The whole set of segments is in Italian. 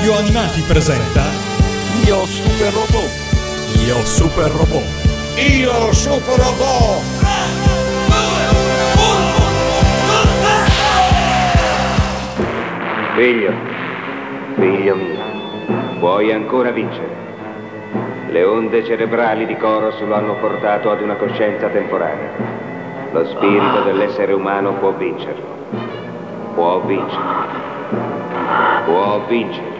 Radio Animati presenta Io Super Robot. Io Super Robot. Io Super Robot. Figlio, figlio mio, puoi ancora vincere. Le onde cerebrali di Coros lo hanno portato ad una coscienza temporanea. Lo spirito dell'essere umano può vincerlo. Può vincere. Può vincere.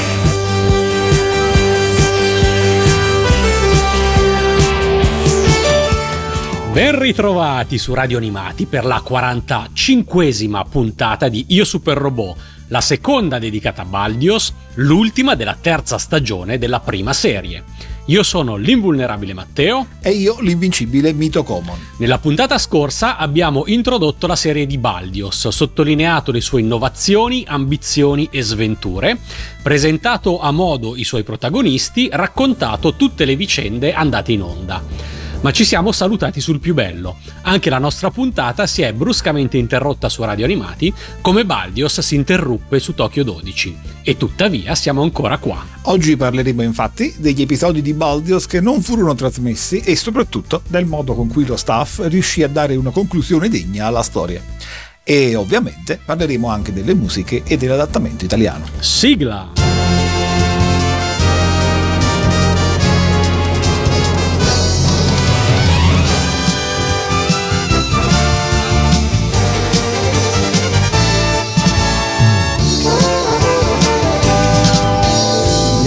Ben ritrovati su Radio Animati per la 45esima puntata di Io Super Robot, la seconda dedicata a Baldios, l'ultima della terza stagione della prima serie. Io sono l'invulnerabile Matteo e io l'invincibile Mito Common. Nella puntata scorsa abbiamo introdotto la serie di Baldios, sottolineato le sue innovazioni, ambizioni e sventure, presentato a modo i suoi protagonisti, raccontato tutte le vicende andate in onda ma ci siamo salutati sul più bello. Anche la nostra puntata si è bruscamente interrotta su Radio Animati, come Baldios si interruppe su Tokyo 12. E tuttavia siamo ancora qua. Oggi parleremo infatti degli episodi di Baldios che non furono trasmessi e soprattutto del modo con cui lo staff riuscì a dare una conclusione degna alla storia. E ovviamente parleremo anche delle musiche e dell'adattamento italiano. Sigla!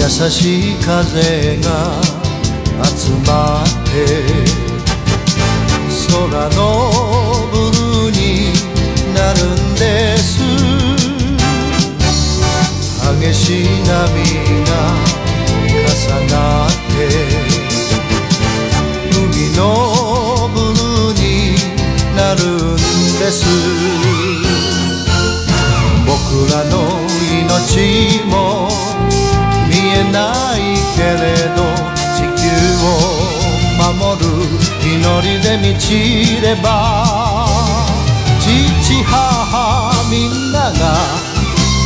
優しい風が集まって空のブルーになるんです。激しい波が重なって海のブルーになるんです。僕らの命もえないけれど地球を守る祈りで満ちれば父母みんなが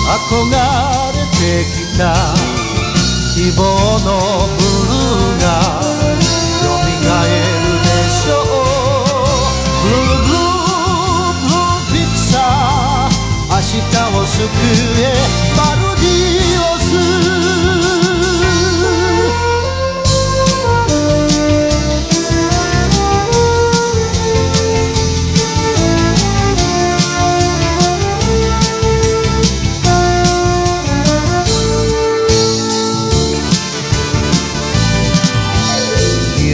憧れてきた希望のブルーが蘇るでしょう。ブルーブルーブルーフィクサー明日を救え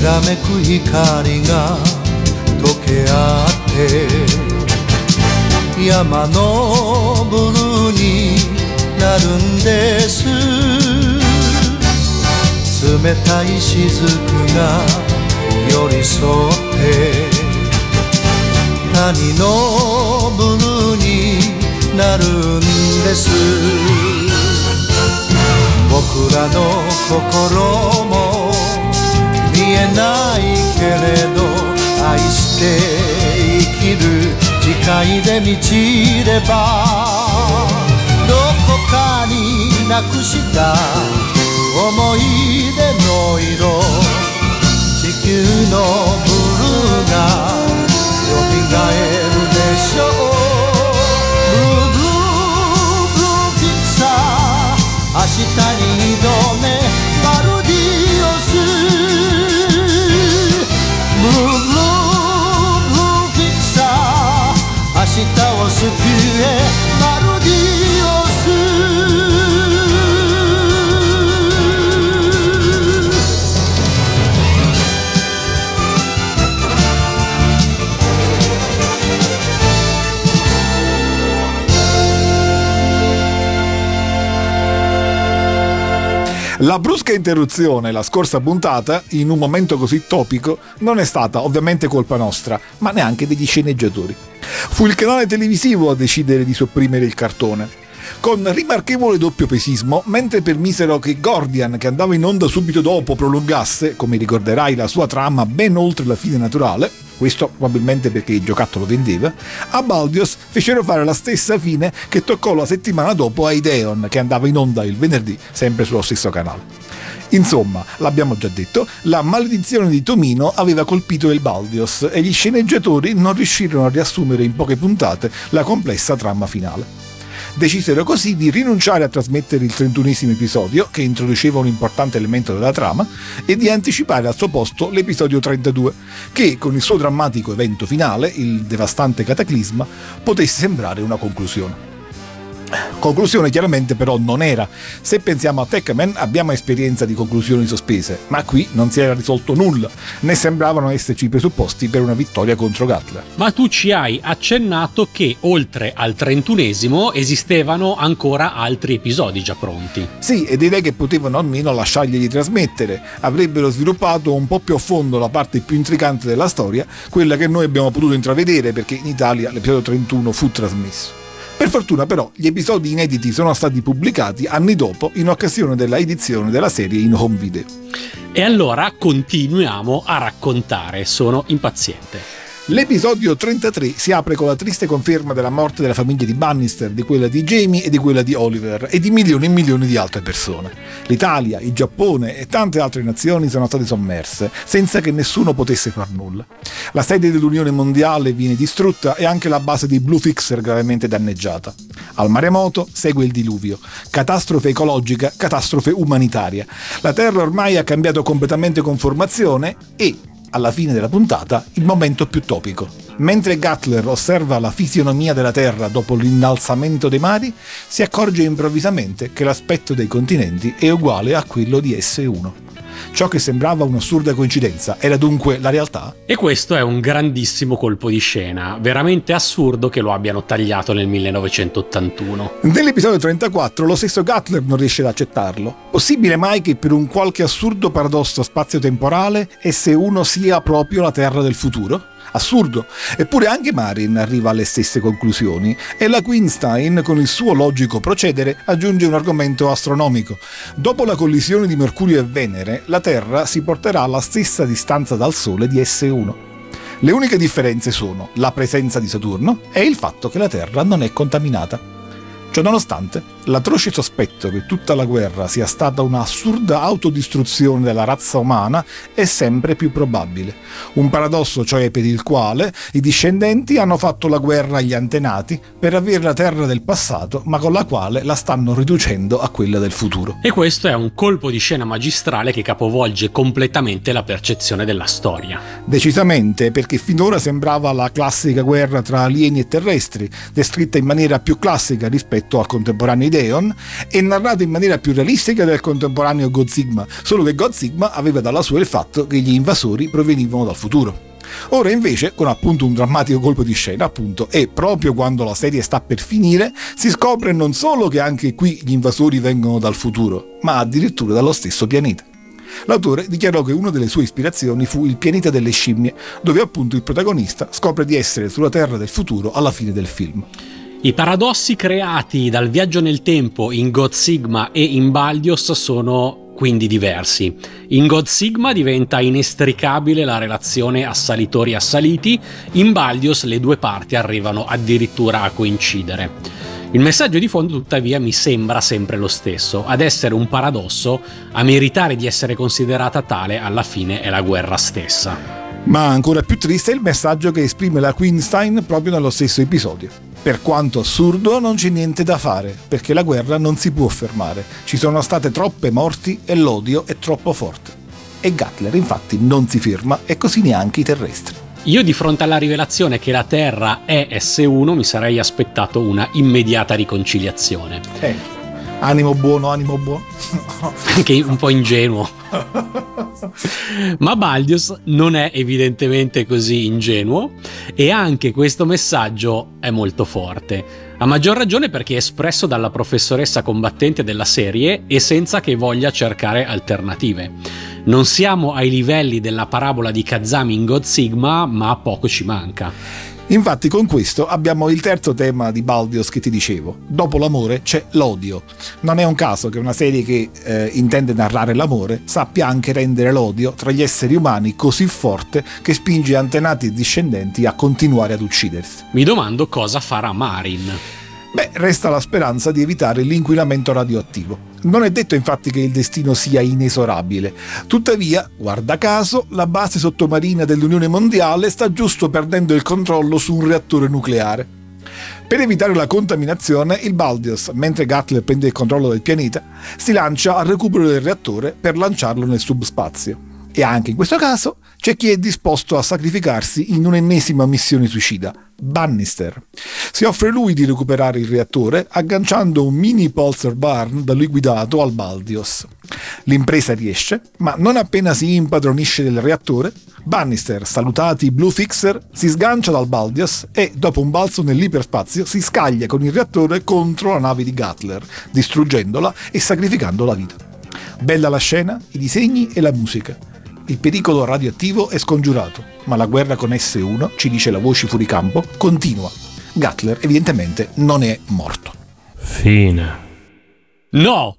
らめく光が溶け合って山のブルーになるんです。冷たい雫が寄り添って谷のブルーになるんです。僕らの心もえないけれど愛して生きる次回で満ちればどこかになくした思い出の色地球のブルーが蘇るでしょう。ブルーブルーブルーフィクサー明日に挑め You. La brusca interruzione la scorsa puntata, in un momento così topico, non è stata ovviamente colpa nostra, ma neanche degli sceneggiatori. Fu il canale televisivo a decidere di sopprimere il cartone. Con rimarchevole doppio pesismo, mentre permisero che Gordian, che andava in onda subito dopo, prolungasse, come ricorderai, la sua trama ben oltre la fine naturale, questo probabilmente perché il giocattolo vendeva, a Baldios fecero fare la stessa fine che toccò la settimana dopo a Ideon, che andava in onda il venerdì, sempre sullo stesso canale. Insomma, l'abbiamo già detto, la maledizione di Tomino aveva colpito il Baldios e gli sceneggiatori non riuscirono a riassumere in poche puntate la complessa trama finale decisero così di rinunciare a trasmettere il 31esimo episodio, che introduceva un importante elemento della trama, e di anticipare al suo posto l'episodio 32, che con il suo drammatico evento finale, il devastante cataclisma, potesse sembrare una conclusione. Conclusione chiaramente però non era. Se pensiamo a Techman abbiamo esperienza di conclusioni sospese, ma qui non si era risolto nulla, né sembravano esserci i presupposti per una vittoria contro Gatler. Ma tu ci hai accennato che oltre al trentunesimo esistevano ancora altri episodi già pronti. Sì, e direi che potevano almeno lasciarglieli trasmettere, avrebbero sviluppato un po' più a fondo la parte più intricante della storia, quella che noi abbiamo potuto intravedere perché in Italia l'episodio 31 fu trasmesso. Per fortuna però gli episodi inediti sono stati pubblicati anni dopo in occasione della edizione della serie in home video. E allora continuiamo a raccontare, sono impaziente. L'episodio 33 si apre con la triste conferma della morte della famiglia di Bannister, di quella di Jamie e di quella di Oliver e di milioni e milioni di altre persone. L'Italia, il Giappone e tante altre nazioni sono state sommerse, senza che nessuno potesse far nulla. La sede dell'Unione Mondiale viene distrutta e anche la base di Blue Fixer gravemente danneggiata. Al maremoto segue il diluvio. Catastrofe ecologica, catastrofe umanitaria. La Terra ormai ha cambiato completamente conformazione e, alla fine della puntata, il momento più topico. Mentre Gatler osserva la fisionomia della Terra dopo l'innalzamento dei mari, si accorge improvvisamente che l'aspetto dei continenti è uguale a quello di S1. Ciò che sembrava un'assurda coincidenza era dunque la realtà? E questo è un grandissimo colpo di scena, veramente assurdo che lo abbiano tagliato nel 1981. Nell'episodio 34 lo stesso Gatler non riesce ad accettarlo. Possibile mai che per un qualche assurdo paradosso spazio-temporale S1 sia proprio la Terra del futuro? Assurdo. Eppure anche Marin arriva alle stesse conclusioni e la Queenstein, con il suo logico procedere, aggiunge un argomento astronomico. Dopo la collisione di Mercurio e Venere, la Terra si porterà alla stessa distanza dal Sole di S1. Le uniche differenze sono la presenza di Saturno e il fatto che la Terra non è contaminata. Ciononostante, l'atroce sospetto che tutta la guerra sia stata un'assurda autodistruzione della razza umana è sempre più probabile. Un paradosso cioè per il quale i discendenti hanno fatto la guerra agli antenati per avere la terra del passato, ma con la quale la stanno riducendo a quella del futuro. E questo è un colpo di scena magistrale che capovolge completamente la percezione della storia. Decisamente, perché finora sembrava la classica guerra tra alieni e terrestri, descritta in maniera più classica rispetto rispetto al contemporaneo Ideon e narrato in maniera più realistica del contemporaneo God Sigma, solo che God Sigma aveva dalla sua il fatto che gli invasori provenivano dal futuro. Ora invece, con appunto un drammatico colpo di scena, appunto, e proprio quando la serie sta per finire, si scopre non solo che anche qui gli invasori vengono dal futuro, ma addirittura dallo stesso pianeta. L'autore dichiarò che una delle sue ispirazioni fu il pianeta delle scimmie, dove appunto il protagonista scopre di essere sulla Terra del futuro alla fine del film. I paradossi creati dal viaggio nel tempo in God Sigma e in Baldios sono quindi diversi. In God Sigma diventa inestricabile la relazione assalitori-assaliti, in Baldios le due parti arrivano addirittura a coincidere. Il messaggio di fondo tuttavia mi sembra sempre lo stesso, ad essere un paradosso, a meritare di essere considerata tale alla fine è la guerra stessa. Ma ancora più triste è il messaggio che esprime la Queenstein proprio nello stesso episodio. Per quanto assurdo non c'è niente da fare, perché la guerra non si può fermare. Ci sono state troppe morti e l'odio è troppo forte. E Gatler infatti non si ferma e così neanche i terrestri. Io di fronte alla rivelazione che la Terra è S1 mi sarei aspettato una immediata riconciliazione. Eh, animo buono, animo buono. Anche un po' ingenuo. Ma Baldius non è evidentemente così ingenuo e anche questo messaggio è molto forte. A maggior ragione perché è espresso dalla professoressa combattente della serie e senza che voglia cercare alternative. Non siamo ai livelli della parabola di Kazami in God Sigma, ma poco ci manca. Infatti con questo abbiamo il terzo tema di Baldios che ti dicevo. Dopo l'amore c'è l'odio. Non è un caso che una serie che eh, intende narrare l'amore sappia anche rendere l'odio tra gli esseri umani così forte che spinge antenati e discendenti a continuare ad uccidersi. Mi domando cosa farà Marin. Beh, resta la speranza di evitare l'inquinamento radioattivo. Non è detto infatti che il destino sia inesorabile. Tuttavia, guarda caso, la base sottomarina dell'Unione Mondiale sta giusto perdendo il controllo su un reattore nucleare. Per evitare la contaminazione, il Baldios, mentre Gatler prende il controllo del pianeta, si lancia al recupero del reattore per lanciarlo nel subspazio. E anche in questo caso c'è chi è disposto a sacrificarsi in un'ennesima missione suicida, Bannister. Si offre lui di recuperare il reattore agganciando un mini Pulsar Barn da lui guidato al Baldios. L'impresa riesce, ma non appena si impadronisce del reattore, Bannister, salutati i Blue Fixer, si sgancia dal Baldios e, dopo un balzo nell'iperspazio, si scaglia con il reattore contro la nave di Gatler, distruggendola e sacrificando la vita. Bella la scena, i disegni e la musica il pericolo radioattivo è scongiurato, ma la guerra con S1, ci dice la voce fuori campo, continua. Gatler evidentemente non è morto. Fine. No!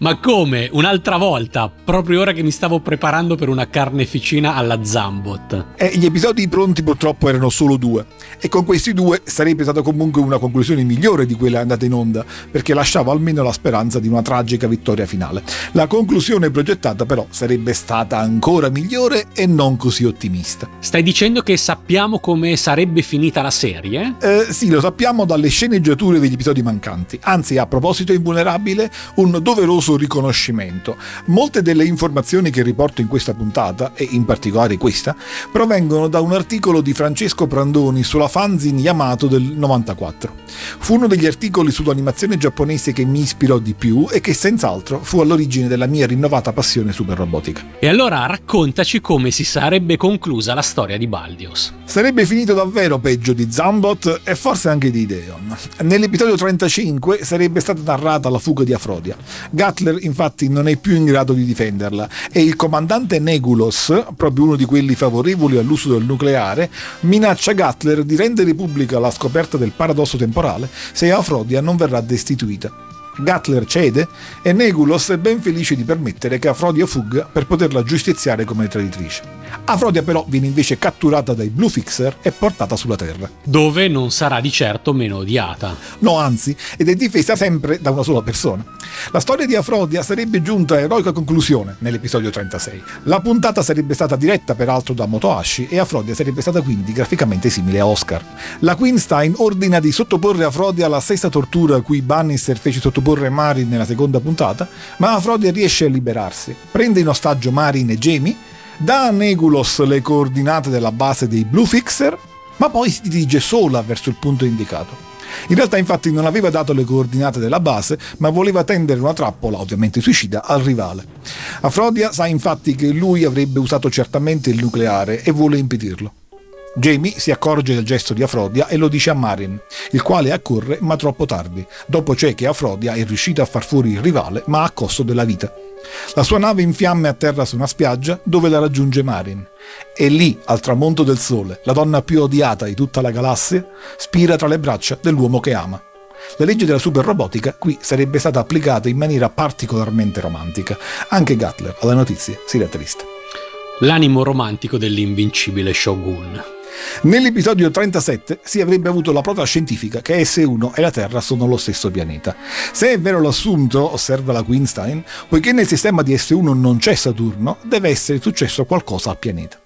Ma come? Un'altra volta, proprio ora che mi stavo preparando per una carneficina alla Zambot. E gli episodi pronti purtroppo erano solo due. E con questi due sarebbe stata comunque una conclusione migliore di quella andata in onda, perché lasciava almeno la speranza di una tragica vittoria finale. La conclusione progettata però sarebbe stata ancora migliore e non così ottimista. Stai dicendo che sappiamo come sarebbe finita la serie? Eh, sì, lo sappiamo dalle sceneggiature degli episodi mancanti. Anzi, a proposito invulnerabile, un doveroso riconoscimento. Molte delle informazioni che riporto in questa puntata, e in particolare questa, provengono da un articolo di Francesco Prandoni sulla fanzine Yamato del 94. Fu uno degli articoli sull'animazione giapponese che mi ispirò di più e che senz'altro fu all'origine della mia rinnovata passione super robotica. E allora raccontaci come si sarebbe conclusa la storia di Baldios. Sarebbe finito davvero peggio di Zambot e forse anche di Ideon. Nell'episodio 35 sarebbe stata narrata la fuga di Afrodia. Gatler infatti non è più in grado di difenderla e il comandante Negulos, proprio uno di quelli favorevoli all'uso del nucleare, minaccia Gatler di rendere pubblica la scoperta del paradosso temporale se Afrodia non verrà destituita. Gatler cede e Negulos è ben felice di permettere che Afrodia fugga per poterla giustiziare come traditrice. Afrodia però viene invece catturata dai Blue Fixer e portata sulla Terra. Dove non sarà di certo meno odiata. No, anzi, ed è difesa sempre da una sola persona. La storia di Afrodia sarebbe giunta a eroica conclusione nell'episodio 36. La puntata sarebbe stata diretta peraltro da Motoashi e Afrodia sarebbe stata quindi graficamente simile a Oscar. La Queenstein ordina di sottoporre Afrodia alla stessa tortura a cui Bannister fece sottoporre Marin nella seconda puntata, ma Afrodia riesce a liberarsi. Prende in ostaggio Marin e Jamie dà a Negulos le coordinate della base dei Blue Fixer, ma poi si dirige sola verso il punto indicato. In realtà infatti non aveva dato le coordinate della base, ma voleva tendere una trappola, ovviamente suicida, al rivale. Afrodia sa infatti che lui avrebbe usato certamente il nucleare e vuole impedirlo. Jamie si accorge del gesto di Afrodia e lo dice a Marin, il quale accorre ma troppo tardi, dopo cioè che Afrodia è riuscita a far fuori il rivale ma a costo della vita. La sua nave in fiamme atterra su una spiaggia dove la raggiunge Marin. E lì, al tramonto del sole, la donna più odiata di tutta la galassia spira tra le braccia dell'uomo che ama. La legge della super robotica qui sarebbe stata applicata in maniera particolarmente romantica. Anche Gatler alle notizie si triste. L'animo romantico dell'invincibile Shogun. Nell'episodio 37 si avrebbe avuto la prova scientifica che S1 e la Terra sono lo stesso pianeta. Se è vero l'assunto, osserva la Queenstein, poiché nel sistema di S1 non c'è Saturno, deve essere successo qualcosa al pianeta.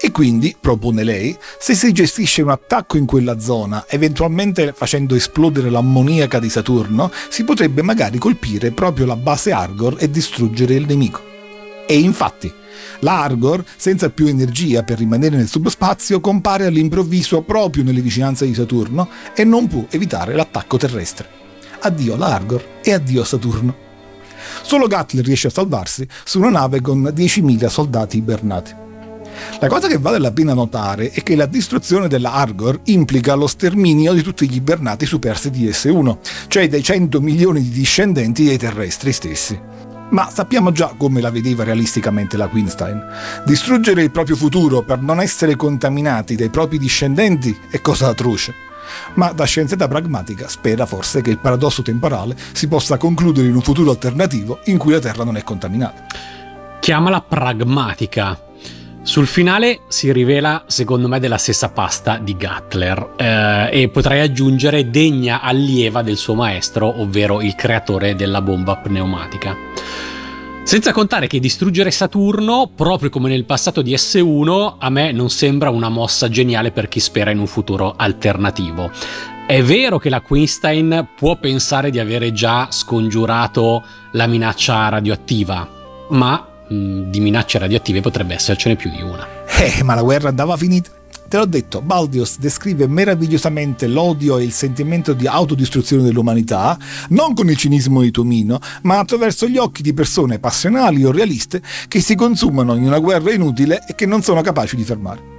E quindi, propone lei, se si gestisce un attacco in quella zona, eventualmente facendo esplodere l'ammoniaca di Saturno, si potrebbe magari colpire proprio la base Argor e distruggere il nemico. E infatti, la Argor, senza più energia per rimanere nel subspazio, compare all'improvviso proprio nelle vicinanze di Saturno e non può evitare l'attacco terrestre. Addio la Argor e addio Saturno. Solo Gatler riesce a salvarsi su una nave con 10.000 soldati ibernati. La cosa che vale la pena notare è che la distruzione della Argor implica lo sterminio di tutti gli ibernati superstiti di S1, cioè dei 100 milioni di discendenti dei terrestri stessi. Ma sappiamo già come la vedeva realisticamente la Queenstein. Distruggere il proprio futuro per non essere contaminati dai propri discendenti è cosa atroce. Ma da scienziata pragmatica spera forse che il paradosso temporale si possa concludere in un futuro alternativo in cui la Terra non è contaminata. Chiamala pragmatica, sul finale si rivela, secondo me, della stessa pasta di Gatler eh, e potrei aggiungere degna allieva del suo maestro, ovvero il creatore della bomba pneumatica. Senza contare che distruggere Saturno, proprio come nel passato di S1, a me non sembra una mossa geniale per chi spera in un futuro alternativo. È vero che la Queenstein può pensare di avere già scongiurato la minaccia radioattiva, ma Mm, di minacce radioattive potrebbe essercene più di una. Eh, ma la guerra andava finita. Te l'ho detto, Baldios descrive meravigliosamente l'odio e il sentimento di autodistruzione dell'umanità, non con il cinismo di Tomino, ma attraverso gli occhi di persone passionali o realiste che si consumano in una guerra inutile e che non sono capaci di fermare.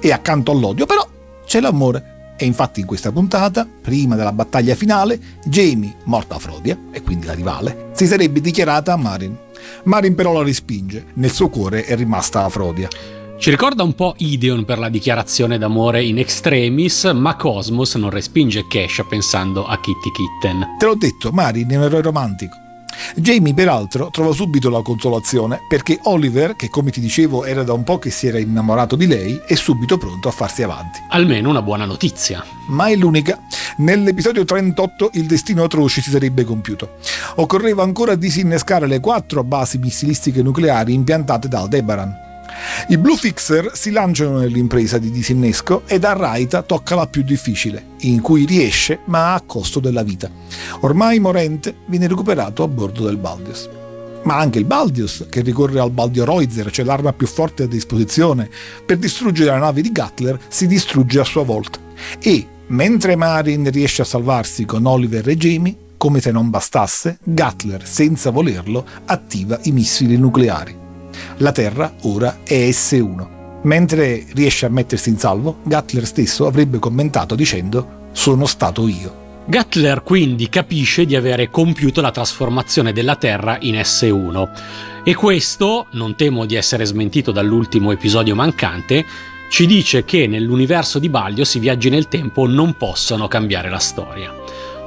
E accanto all'odio, però, c'è l'amore. E infatti in questa puntata, prima della battaglia finale, Jamie, morta a Frodia, e quindi la rivale, si sarebbe dichiarata a Marin. Marin però la respinge, nel suo cuore è rimasta Afrodia. Ci ricorda un po' Ideon per la dichiarazione d'amore in extremis, ma Cosmos non respinge Cash pensando a Kitty Kitten. Te l'ho detto, Marin è un eroe romantico. Jamie peraltro trova subito la consolazione perché Oliver, che come ti dicevo era da un po' che si era innamorato di lei, è subito pronto a farsi avanti. Almeno una buona notizia. Ma è l'unica. Nell'episodio 38 il destino atroce si sarebbe compiuto. Occorreva ancora disinnescare le quattro basi missilistiche nucleari impiantate da Aldebaran. I Blue Fixer si lanciano nell'impresa di disinnesco ed a Raita tocca la più difficile, in cui riesce ma a costo della vita. Ormai morente viene recuperato a bordo del Baldius. Ma anche il Baldius, che ricorre al Baldioroizer, cioè l'arma più forte a disposizione, per distruggere la nave di Gatler, si distrugge a sua volta. E, mentre Marin riesce a salvarsi con Oliver e Jamie, come se non bastasse, Gatler, senza volerlo, attiva i missili nucleari. La Terra ora è S1. Mentre riesce a mettersi in salvo, Gatler stesso avrebbe commentato dicendo sono stato io. Gatler quindi capisce di avere compiuto la trasformazione della Terra in S1 e questo, non temo di essere smentito dall'ultimo episodio mancante, ci dice che nell'universo di Baglio i viaggi nel tempo non possono cambiare la storia.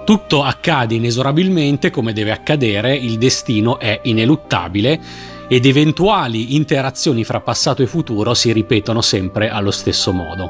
Tutto accade inesorabilmente come deve accadere, il destino è ineluttabile ed eventuali interazioni fra passato e futuro si ripetono sempre allo stesso modo.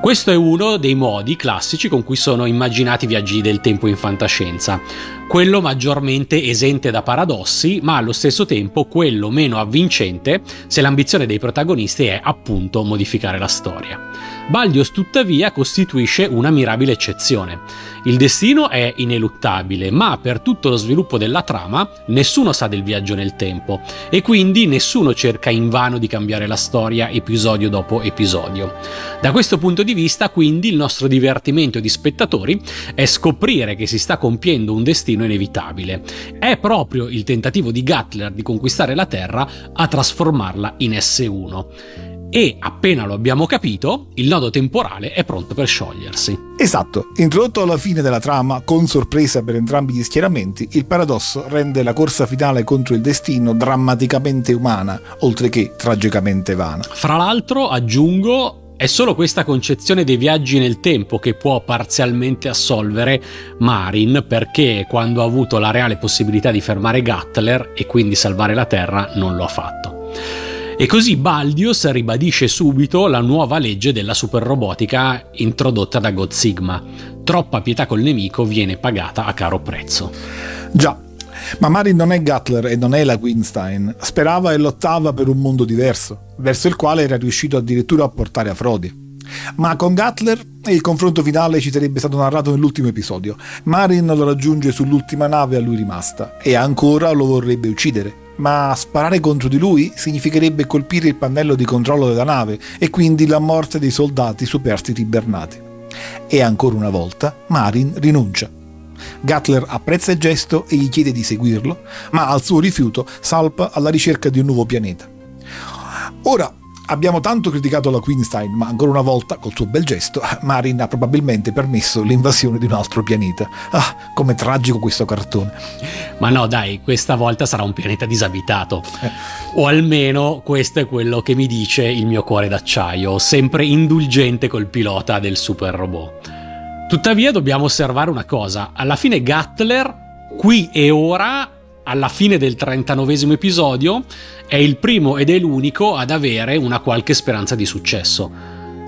Questo è uno dei modi classici con cui sono immaginati i viaggi del tempo in fantascienza, quello maggiormente esente da paradossi, ma allo stesso tempo quello meno avvincente se l'ambizione dei protagonisti è appunto modificare la storia. Baldios tuttavia costituisce una mirabile eccezione. Il destino è ineluttabile, ma per tutto lo sviluppo della trama nessuno sa del viaggio nel tempo e quindi nessuno cerca invano di cambiare la storia episodio dopo episodio. Da questo punto di vista quindi il nostro divertimento di spettatori è scoprire che si sta compiendo un destino inevitabile. È proprio il tentativo di Gatler di conquistare la Terra a trasformarla in S1 e appena lo abbiamo capito, il nodo temporale è pronto per sciogliersi. Esatto, introdotto alla fine della trama, con sorpresa per entrambi gli schieramenti, il paradosso rende la corsa finale contro il destino drammaticamente umana, oltre che tragicamente vana. Fra l'altro, aggiungo, è solo questa concezione dei viaggi nel tempo che può parzialmente assolvere Marin perché quando ha avuto la reale possibilità di fermare Gatler e quindi salvare la Terra non lo ha fatto. E così Baldius ribadisce subito la nuova legge della superrobotica introdotta da God Sigma. Troppa pietà col nemico viene pagata a caro prezzo. Già, ma Marin non è Gatler e non è la Queenstein. Sperava e lottava per un mondo diverso, verso il quale era riuscito addirittura a portare a Frodi. Ma con Gatler il confronto finale ci sarebbe stato narrato nell'ultimo episodio. Marin lo raggiunge sull'ultima nave a lui rimasta e ancora lo vorrebbe uccidere ma sparare contro di lui significherebbe colpire il pannello di controllo della nave e quindi la morte dei soldati superstiti ibernati. E ancora una volta Marin rinuncia. Gatler apprezza il gesto e gli chiede di seguirlo, ma al suo rifiuto salpa alla ricerca di un nuovo pianeta. Ora, Abbiamo tanto criticato la Queenstein, ma ancora una volta, col suo bel gesto, Marin ha probabilmente permesso l'invasione di un altro pianeta. Ah, com'è tragico questo cartone. Ma no, dai, questa volta sarà un pianeta disabitato. Eh. O almeno questo è quello che mi dice il mio cuore d'acciaio, sempre indulgente col pilota del super robot. Tuttavia dobbiamo osservare una cosa, alla fine Gatler, qui e ora, alla fine del 39 episodio, è il primo ed è l'unico ad avere una qualche speranza di successo.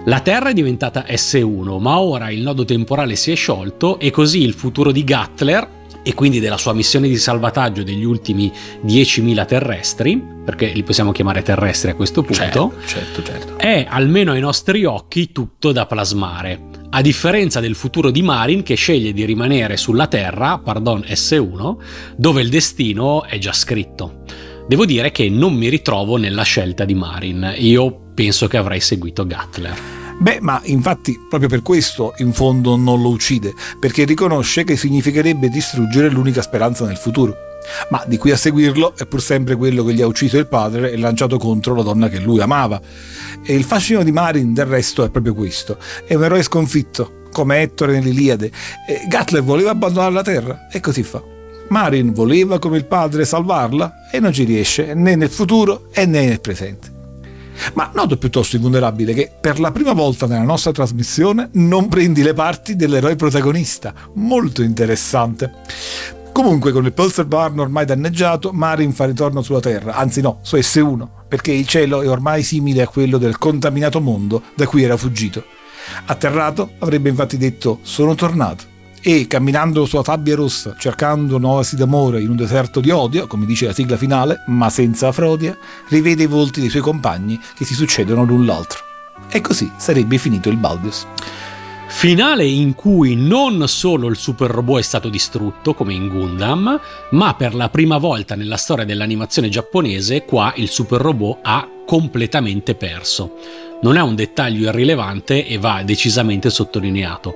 La Terra è diventata S1, ma ora il nodo temporale si è sciolto e così il futuro di Gatler e quindi della sua missione di salvataggio degli ultimi 10.000 terrestri, perché li possiamo chiamare terrestri a questo punto, certo, certo, certo. è almeno ai nostri occhi tutto da plasmare. A differenza del futuro di Marin che sceglie di rimanere sulla Terra, pardon S1, dove il destino è già scritto. Devo dire che non mi ritrovo nella scelta di Marin. Io penso che avrei seguito Gatler. Beh, ma infatti proprio per questo in fondo non lo uccide, perché riconosce che significherebbe distruggere l'unica speranza nel futuro. Ma di qui a seguirlo è pur sempre quello che gli ha ucciso il padre e lanciato contro la donna che lui amava. E il fascino di Marin del resto è proprio questo. È un eroe sconfitto, come Ettore nell'Iliade. Gatler voleva abbandonare la terra e così fa. Marin voleva come il padre salvarla e non ci riesce né nel futuro né nel presente. Ma noto piuttosto invulnerabile che per la prima volta nella nostra trasmissione non prendi le parti dell'eroe protagonista. Molto interessante. Comunque, con il Pulsar Barn ormai danneggiato, Marin fa ritorno sulla Terra, anzi no, su S1, perché il cielo è ormai simile a quello del contaminato mondo da cui era fuggito. Atterrato, avrebbe infatti detto: Sono tornato e camminando sulla sabbia rossa, cercando nuovi d'amore in un deserto di odio, come dice la sigla finale, ma senza Afrodia, rivede i volti dei suoi compagni che si succedono l'un l'altro. E così sarebbe finito il Baldius. Finale in cui non solo il super robot è stato distrutto, come in Gundam, ma per la prima volta nella storia dell'animazione giapponese, qua il super robot ha completamente perso. Non è un dettaglio irrilevante e va decisamente sottolineato.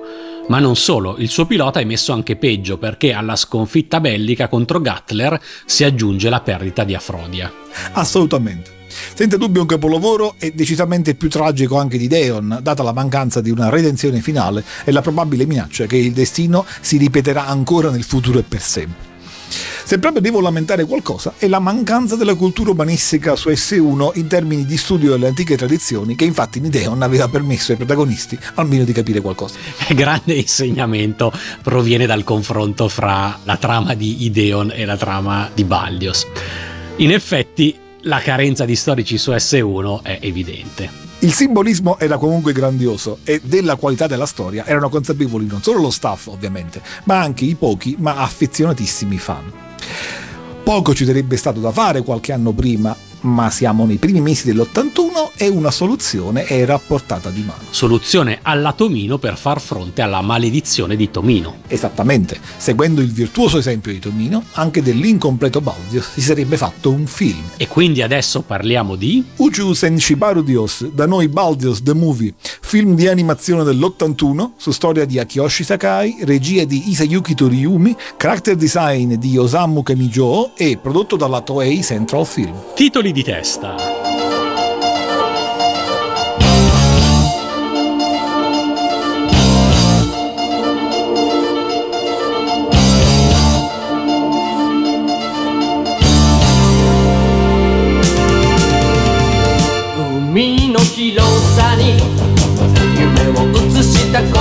Ma non solo, il suo pilota è messo anche peggio perché alla sconfitta bellica contro Gatler si aggiunge la perdita di Afrodia. Assolutamente. Senza dubbio un capolavoro e decisamente più tragico anche di Deon, data la mancanza di una redenzione finale e la probabile minaccia che il destino si ripeterà ancora nel futuro e per sempre. Se proprio devo lamentare qualcosa è la mancanza della cultura umanistica su S1 in termini di studio delle antiche tradizioni che infatti Nideon aveva permesso ai protagonisti almeno di capire qualcosa. Grande insegnamento proviene dal confronto fra la trama di Ideon e la trama di Baldios. In effetti la carenza di storici su S1 è evidente. Il simbolismo era comunque grandioso e della qualità della storia erano consapevoli non solo lo staff ovviamente, ma anche i pochi ma affezionatissimi fan. Poco ci sarebbe stato da fare qualche anno prima ma siamo nei primi mesi dell'81 e una soluzione era a portata di mano. Soluzione alla Tomino per far fronte alla maledizione di Tomino. Esattamente, seguendo il virtuoso esempio di Tomino, anche dell'incompleto Baldio si sarebbe fatto un film. E quindi adesso parliamo di Uchu Senshibaru Dios, da noi Baldios The Movie, film di animazione dell'81 su storia di Akiyoshi Sakai, regia di Isayuki Toriumi, character design di Osamu Kamijo e prodotto dalla Toei Central Film. Titoli di testa. Umi no 広さに夢を映した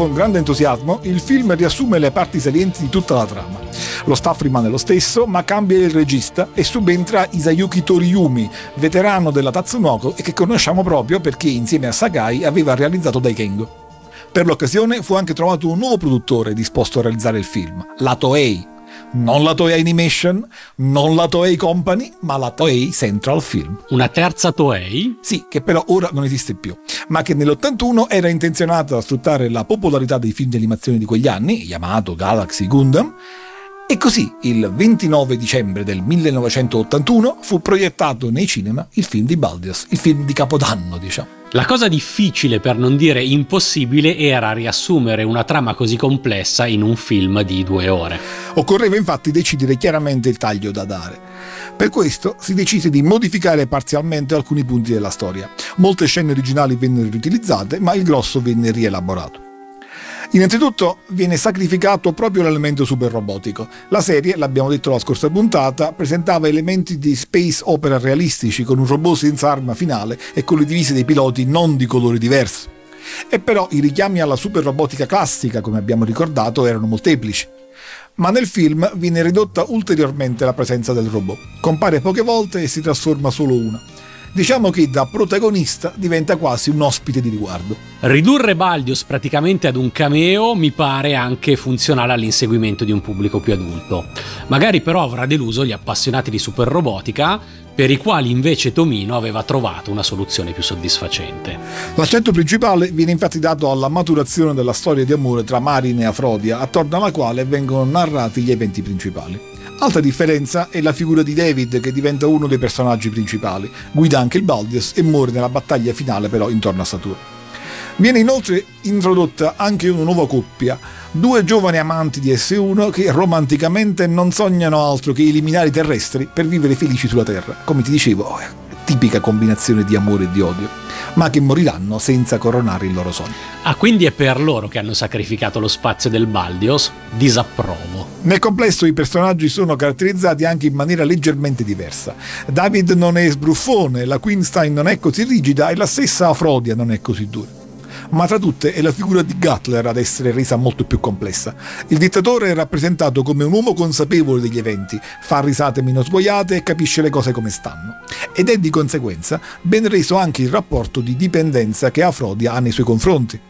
con grande entusiasmo, il film riassume le parti salienti di tutta la trama. Lo staff rimane lo stesso, ma cambia il regista e subentra Isayuki Toriyumi, veterano della Tatsunoko e che conosciamo proprio perché insieme a Sakai aveva realizzato Daikengo. Per l'occasione fu anche trovato un nuovo produttore disposto a realizzare il film, la Toei. Non la Toei Animation, non la Toei Company, ma la Toei Central Film. Una terza Toei? Sì, che però ora non esiste più, ma che nell'81 era intenzionata a sfruttare la popolarità dei film di animazione di quegli anni, Yamato, Galaxy, Gundam, e così, il 29 dicembre del 1981, fu proiettato nei cinema il film di Baldios, il film di Capodanno, diciamo. La cosa difficile, per non dire impossibile, era riassumere una trama così complessa in un film di due ore. Occorreva infatti decidere chiaramente il taglio da dare. Per questo si decise di modificare parzialmente alcuni punti della storia. Molte scene originali vennero riutilizzate, ma il grosso venne rielaborato. Innanzitutto viene sacrificato proprio l'elemento super robotico. La serie, l'abbiamo detto la scorsa puntata, presentava elementi di space opera realistici con un robot senza arma finale e con le divise dei piloti non di colori diversi. E però i richiami alla super robotica classica, come abbiamo ricordato, erano molteplici. Ma nel film viene ridotta ulteriormente la presenza del robot. Compare poche volte e si trasforma solo una. Diciamo che da protagonista diventa quasi un ospite di riguardo. Ridurre Baldius praticamente ad un cameo mi pare anche funzionale all'inseguimento di un pubblico più adulto. Magari però avrà deluso gli appassionati di super robotica, per i quali invece Tomino aveva trovato una soluzione più soddisfacente. L'accento principale viene infatti dato alla maturazione della storia di amore tra Marin e Afrodia, attorno alla quale vengono narrati gli eventi principali. Altra differenza è la figura di David che diventa uno dei personaggi principali, guida anche il Baldius e muore nella battaglia finale però intorno a Saturno. Viene inoltre introdotta anche una nuova coppia, due giovani amanti di S1 che romanticamente non sognano altro che eliminare i terrestri per vivere felici sulla Terra. Come ti dicevo, tipica combinazione di amore e di odio, ma che moriranno senza coronare il loro sogno. Ah, quindi è per loro che hanno sacrificato lo spazio del Baldios? Disapprovo. Nel complesso i personaggi sono caratterizzati anche in maniera leggermente diversa. David non è sbruffone, la Queenstein non è così rigida e la stessa Afrodia non è così dura ma tra tutte è la figura di Gutler ad essere resa molto più complessa. Il dittatore è rappresentato come un uomo consapevole degli eventi, fa risate meno svogliate e capisce le cose come stanno. Ed è di conseguenza ben reso anche il rapporto di dipendenza che Afrodia ha nei suoi confronti.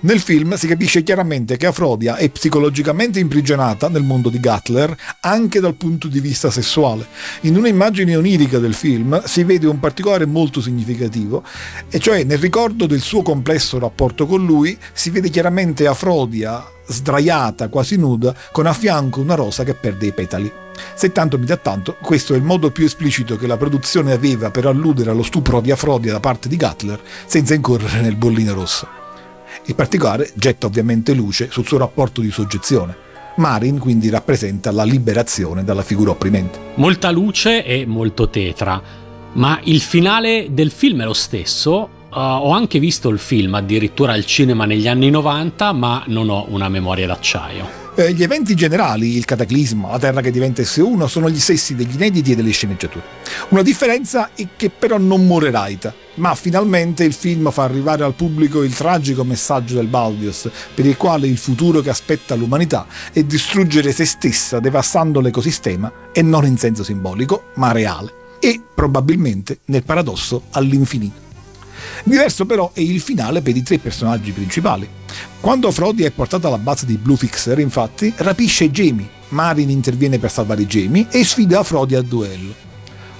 Nel film si capisce chiaramente che Afrodia è psicologicamente imprigionata nel mondo di Gutler anche dal punto di vista sessuale. In un'immagine onirica del film si vede un particolare molto significativo, e cioè nel ricordo del suo complesso rapporto con lui si vede chiaramente Afrodia sdraiata, quasi nuda, con a fianco una rosa che perde i petali. Se tanto mi dà tanto, questo è il modo più esplicito che la produzione aveva per alludere allo stupro di Afrodia da parte di Gutler, senza incorrere nel bollino rosso. In particolare getta ovviamente luce sul suo rapporto di soggezione. Marin quindi rappresenta la liberazione dalla figura opprimente. Molta luce e molto tetra, ma il finale del film è lo stesso. Uh, ho anche visto il film addirittura al cinema negli anni 90, ma non ho una memoria d'acciaio. Eh, gli eventi generali, il cataclisma, la Terra che diventa S1, sono gli stessi degli inediti e delle sceneggiature. Una differenza è che però non muore Raita, ma finalmente il film fa arrivare al pubblico il tragico messaggio del Baldios, per il quale il futuro che aspetta l'umanità è distruggere se stessa devastando l'ecosistema, e non in senso simbolico, ma reale, e probabilmente nel paradosso all'infinito. Diverso però è il finale per i tre personaggi principali. Quando Frodi è portato alla base di Blue Fixer, infatti, rapisce Jamie. Marin interviene per salvare Jamie e sfida Frodi a duello.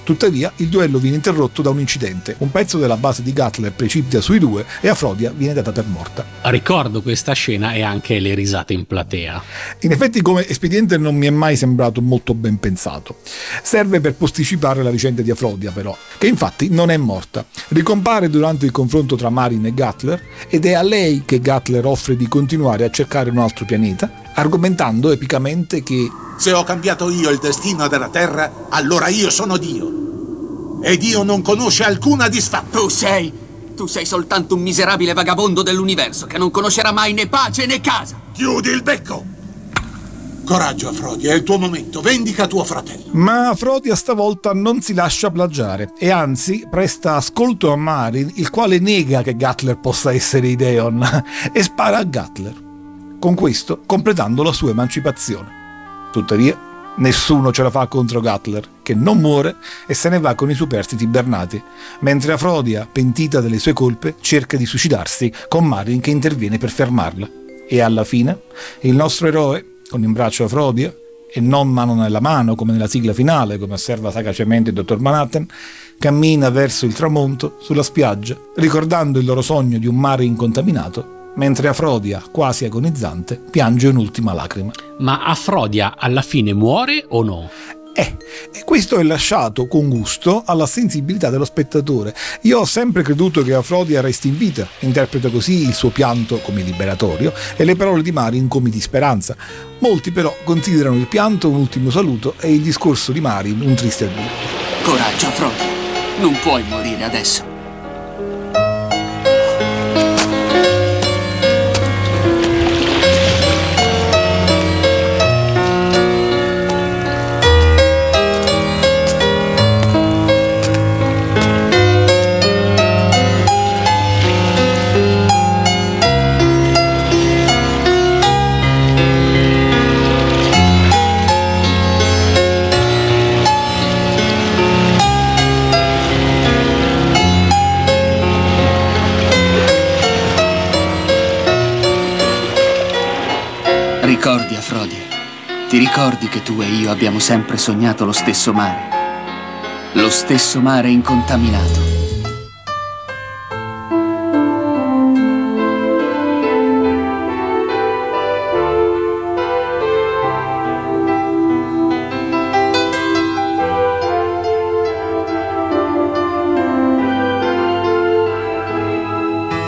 Tuttavia, il duello viene interrotto da un incidente. Un pezzo della base di Gatler precipita sui due e Afrodia viene data per morta. Ricordo questa scena e anche le risate in platea. In effetti, come espediente, non mi è mai sembrato molto ben pensato. Serve per posticipare la vicenda di Afrodia, però, che infatti non è morta. Ricompare durante il confronto tra Marin e Gatler ed è a lei che Gatler offre di continuare a cercare un altro pianeta, argomentando epicamente che se ho cambiato io il destino della Terra, allora io sono Dio. E Dio non conosce alcuna disfatta. Tu sei... Tu sei soltanto un miserabile vagabondo dell'universo che non conoscerà mai né pace né casa. Chiudi il becco! Coraggio, Afrodia, è il tuo momento. Vendica tuo fratello. Ma Afrodia stavolta non si lascia plagiare e anzi presta ascolto a Marin, il quale nega che Gatler possa essere Ideon e spara a Gatler. con questo completando la sua emancipazione. Tuttavia, nessuno ce la fa contro Gatler, che non muore e se ne va con i superstiti bernati, mentre Afrodia, pentita delle sue colpe, cerca di suicidarsi con Marin che interviene per fermarla. E alla fine, il nostro eroe, con in braccio Afrodia, e non mano nella mano come nella sigla finale, come osserva sagacemente il dottor Manhattan, cammina verso il tramonto sulla spiaggia, ricordando il loro sogno di un mare incontaminato mentre Afrodia, quasi agonizzante, piange un'ultima lacrima. Ma Afrodia alla fine muore o no? Eh, e questo è lasciato con gusto alla sensibilità dello spettatore. Io ho sempre creduto che Afrodia resti in vita, interpreta così il suo pianto come liberatorio e le parole di Marin come di speranza. Molti però considerano il pianto un ultimo saluto e il discorso di Marin un triste addio. Coraggio, Afrodia. Non puoi morire adesso. ti ricordi che tu e io abbiamo sempre sognato lo stesso mare? Lo stesso mare incontaminato.「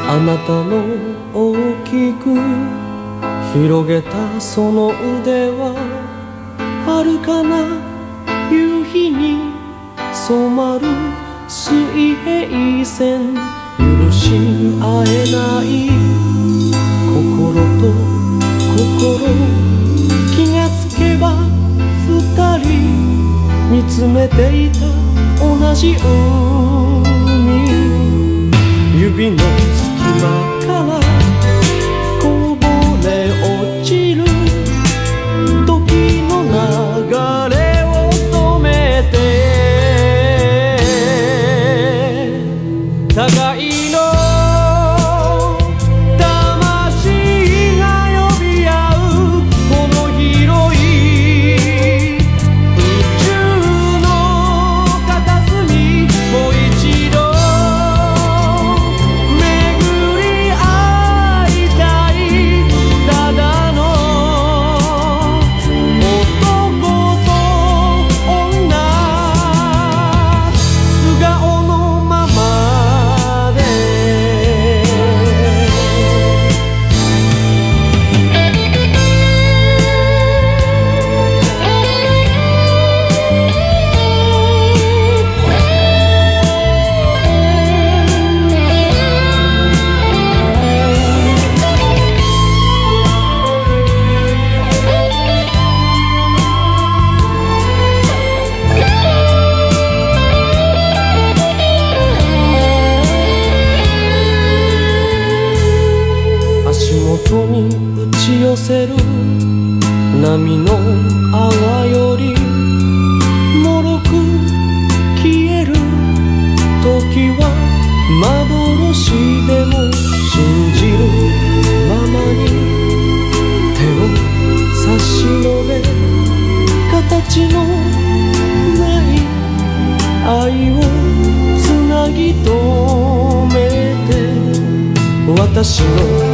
あなたの大きく 広げたその腕は遥かな夕日に染まる水平線許し合えない心と心気がつけば二人見つめていた同じ海指の隙間から那时。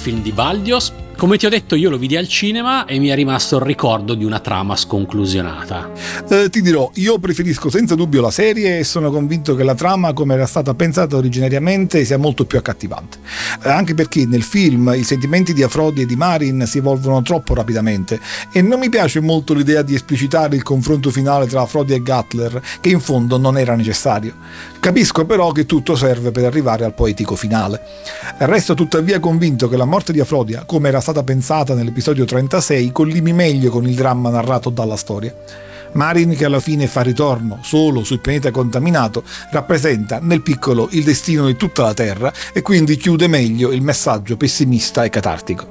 Film di Baldios? Come ti ho detto, io lo vidi al cinema e mi è rimasto il ricordo di una trama sconclusionata. Eh, ti dirò, io preferisco senza dubbio la serie e sono convinto che la trama, come era stata pensata originariamente, sia molto più accattivante. Eh, anche perché nel film i sentimenti di Afrodie e di Marin si evolvono troppo rapidamente e non mi piace molto l'idea di esplicitare il confronto finale tra Afrodie e Gatler, che in fondo non era necessario. Capisco però che tutto serve per arrivare al poetico finale. Resto tuttavia convinto che la morte di Afrodia, come era stata pensata nell'episodio 36, collimi meglio con il dramma narrato dalla storia. Marin, che alla fine fa ritorno solo sul pianeta contaminato, rappresenta nel piccolo il destino di tutta la Terra e quindi chiude meglio il messaggio pessimista e catartico.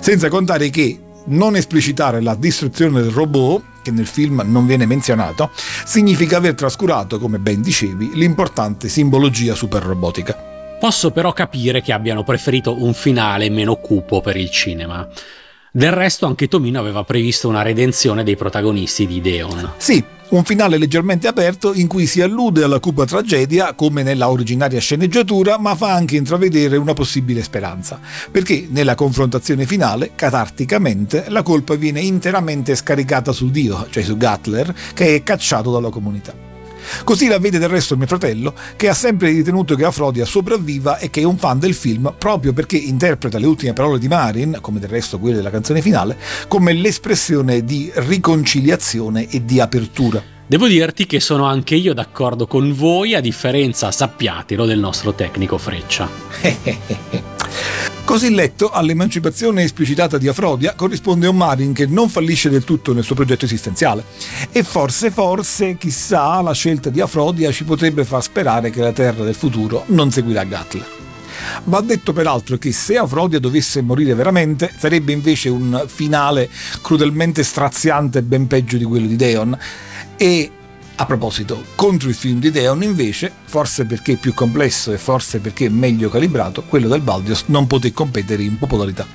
Senza contare che non esplicitare la distruzione del robot, che nel film non viene menzionato, significa aver trascurato, come ben dicevi, l'importante simbologia superrobotica. Posso però capire che abbiano preferito un finale meno cupo per il cinema. Del resto anche Tomino aveva previsto una redenzione dei protagonisti di Deon. Sì, un finale leggermente aperto in cui si allude alla cupa tragedia come nella originaria sceneggiatura, ma fa anche intravedere una possibile speranza, perché nella confrontazione finale, catarticamente, la colpa viene interamente scaricata sul dio, cioè su Gatler, che è cacciato dalla comunità. Così la vede del resto mio fratello, che ha sempre ritenuto che Afrodia sopravviva e che è un fan del film proprio perché interpreta le ultime parole di Marin, come del resto quelle della canzone finale, come l'espressione di riconciliazione e di apertura. Devo dirti che sono anche io d'accordo con voi, a differenza, sappiatelo, del nostro tecnico Freccia. Così letto, all'emancipazione esplicitata di Afrodia corrisponde un Marin che non fallisce del tutto nel suo progetto esistenziale. E forse, forse, chissà, la scelta di Afrodia ci potrebbe far sperare che la Terra del futuro non seguirà Gatler. Va detto peraltro che se Afrodia dovesse morire veramente, sarebbe invece un finale crudelmente straziante ben peggio di quello di Deon. E a proposito, contro il film di Deon invece, forse perché più complesso e forse perché meglio calibrato, quello del Baldios non poté competere in popolarità.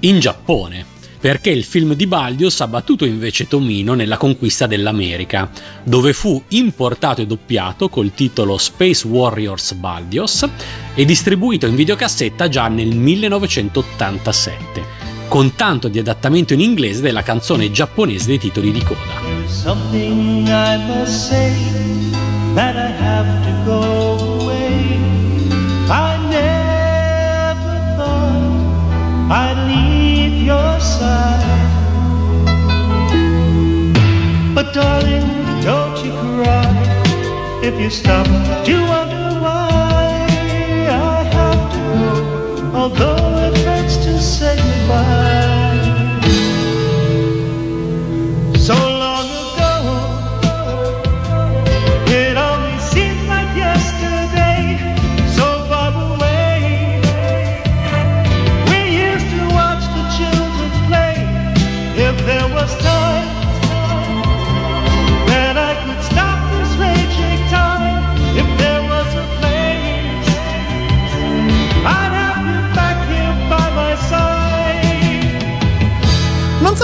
In Giappone, perché il film di Baldios ha battuto invece Tomino nella conquista dell'America, dove fu importato e doppiato col titolo Space Warriors Baldios e distribuito in videocassetta già nel 1987 con tanto di adattamento in inglese della canzone giapponese dei titoli di coda. I leave your side. But darling, don't you cry if you stop to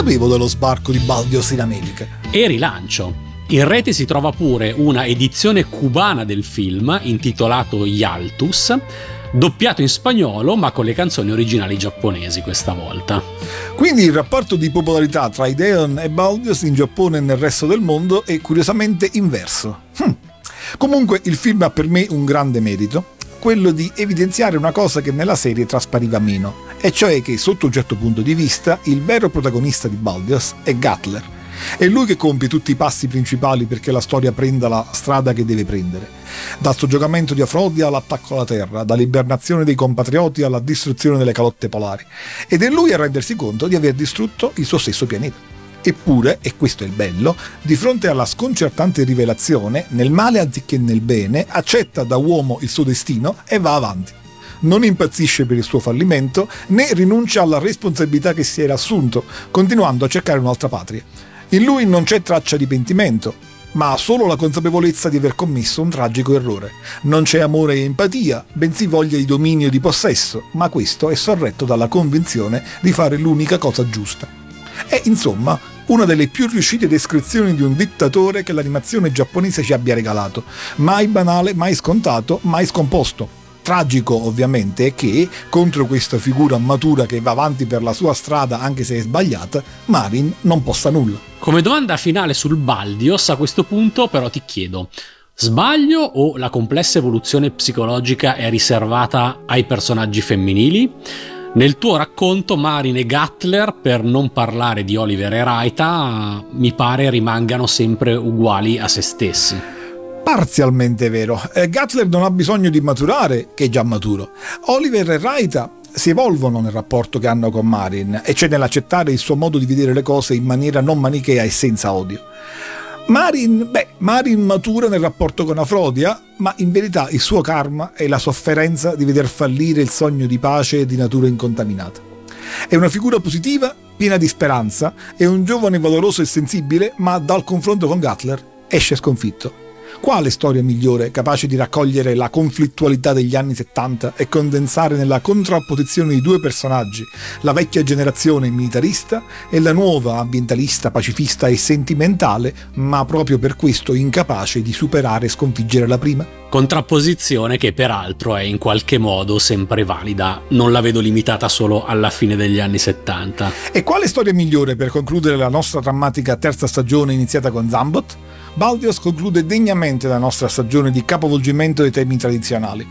sapevo dello sbarco di Baldios in America. E rilancio. In rete si trova pure una edizione cubana del film intitolato Yaltus, doppiato in spagnolo ma con le canzoni originali giapponesi questa volta. Quindi il rapporto di popolarità tra Ideon e Baldios in Giappone e nel resto del mondo è curiosamente inverso. Hm. Comunque il film ha per me un grande merito, quello di evidenziare una cosa che nella serie traspariva meno, e cioè che sotto un certo punto di vista il vero protagonista di Baldios è Gatler. È lui che compie tutti i passi principali perché la storia prenda la strada che deve prendere. Dal soggiogamento di Afrodia all'attacco alla Terra, dall'ibernazione dei compatrioti alla distruzione delle calotte polari. Ed è lui a rendersi conto di aver distrutto il suo stesso pianeta. Eppure, e questo è il bello, di fronte alla sconcertante rivelazione, nel male anziché nel bene, accetta da uomo il suo destino e va avanti. Non impazzisce per il suo fallimento né rinuncia alla responsabilità che si era assunto, continuando a cercare un'altra patria. In lui non c'è traccia di pentimento, ma solo la consapevolezza di aver commesso un tragico errore. Non c'è amore e empatia, bensì voglia di dominio e di possesso, ma questo è sorretto dalla convinzione di fare l'unica cosa giusta. È insomma una delle più riuscite descrizioni di un dittatore che l'animazione giapponese ci abbia regalato. Mai banale, mai scontato, mai scomposto. Tragico ovviamente è che contro questa figura matura che va avanti per la sua strada anche se è sbagliata, Marin non possa nulla. Come domanda finale sul Baldios, a questo punto però ti chiedo, sbaglio o la complessa evoluzione psicologica è riservata ai personaggi femminili? Nel tuo racconto Marin e Gatler, per non parlare di Oliver e Raita, mi pare rimangano sempre uguali a se stessi. Parzialmente vero. Eh, Gatler non ha bisogno di maturare, che è già maturo. Oliver e Raita si evolvono nel rapporto che hanno con Marin, e cioè nell'accettare il suo modo di vedere le cose in maniera non manichea e senza odio. Marin, beh, Marin matura nel rapporto con Afrodia, ma in verità il suo karma è la sofferenza di veder fallire il sogno di pace di natura incontaminata. È una figura positiva, piena di speranza, è un giovane valoroso e sensibile, ma dal confronto con Gatler esce sconfitto. Quale storia migliore capace di raccogliere la conflittualità degli anni 70 e condensare nella contrapposizione di due personaggi, la vecchia generazione militarista e la nuova ambientalista, pacifista e sentimentale, ma proprio per questo incapace di superare e sconfiggere la prima? Contrapposizione che peraltro è in qualche modo sempre valida, non la vedo limitata solo alla fine degli anni 70. E quale storia migliore per concludere la nostra drammatica terza stagione iniziata con Zambot? Baldios conclude degnamente la nostra stagione di capovolgimento dei temi tradizionali.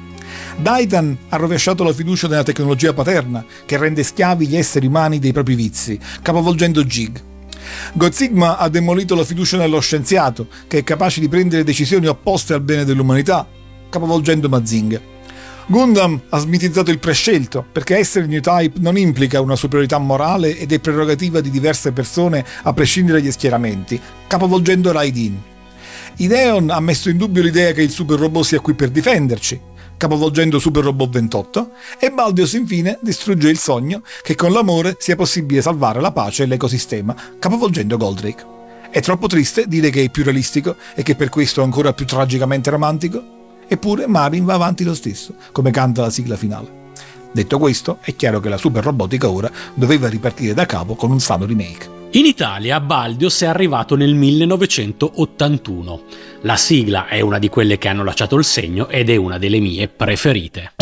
Daitan ha rovesciato la fiducia nella tecnologia paterna, che rende schiavi gli esseri umani dei propri vizi, capovolgendo Jig. God Sigma ha demolito la fiducia nello scienziato, che è capace di prendere decisioni opposte al bene dell'umanità, capovolgendo Mazinga. Gundam ha smitizzato il prescelto, perché essere new type non implica una superiorità morale ed è prerogativa di diverse persone a prescindere dagli schieramenti, capovolgendo Raidin. Ideon ha messo in dubbio l'idea che il super robot sia qui per difenderci, capovolgendo Super Robot 28, e Baldios infine distrugge il sogno che con l'amore sia possibile salvare la pace e l'ecosistema, capovolgendo Goldrake. È troppo triste dire che è più realistico e che per questo è ancora più tragicamente romantico? Eppure Marin va avanti lo stesso, come canta la sigla finale. Detto questo, è chiaro che la super robotica ora doveva ripartire da capo con un sano remake. In Italia Baldios è arrivato nel 1981. La sigla è una di quelle che hanno lasciato il segno ed è una delle mie preferite.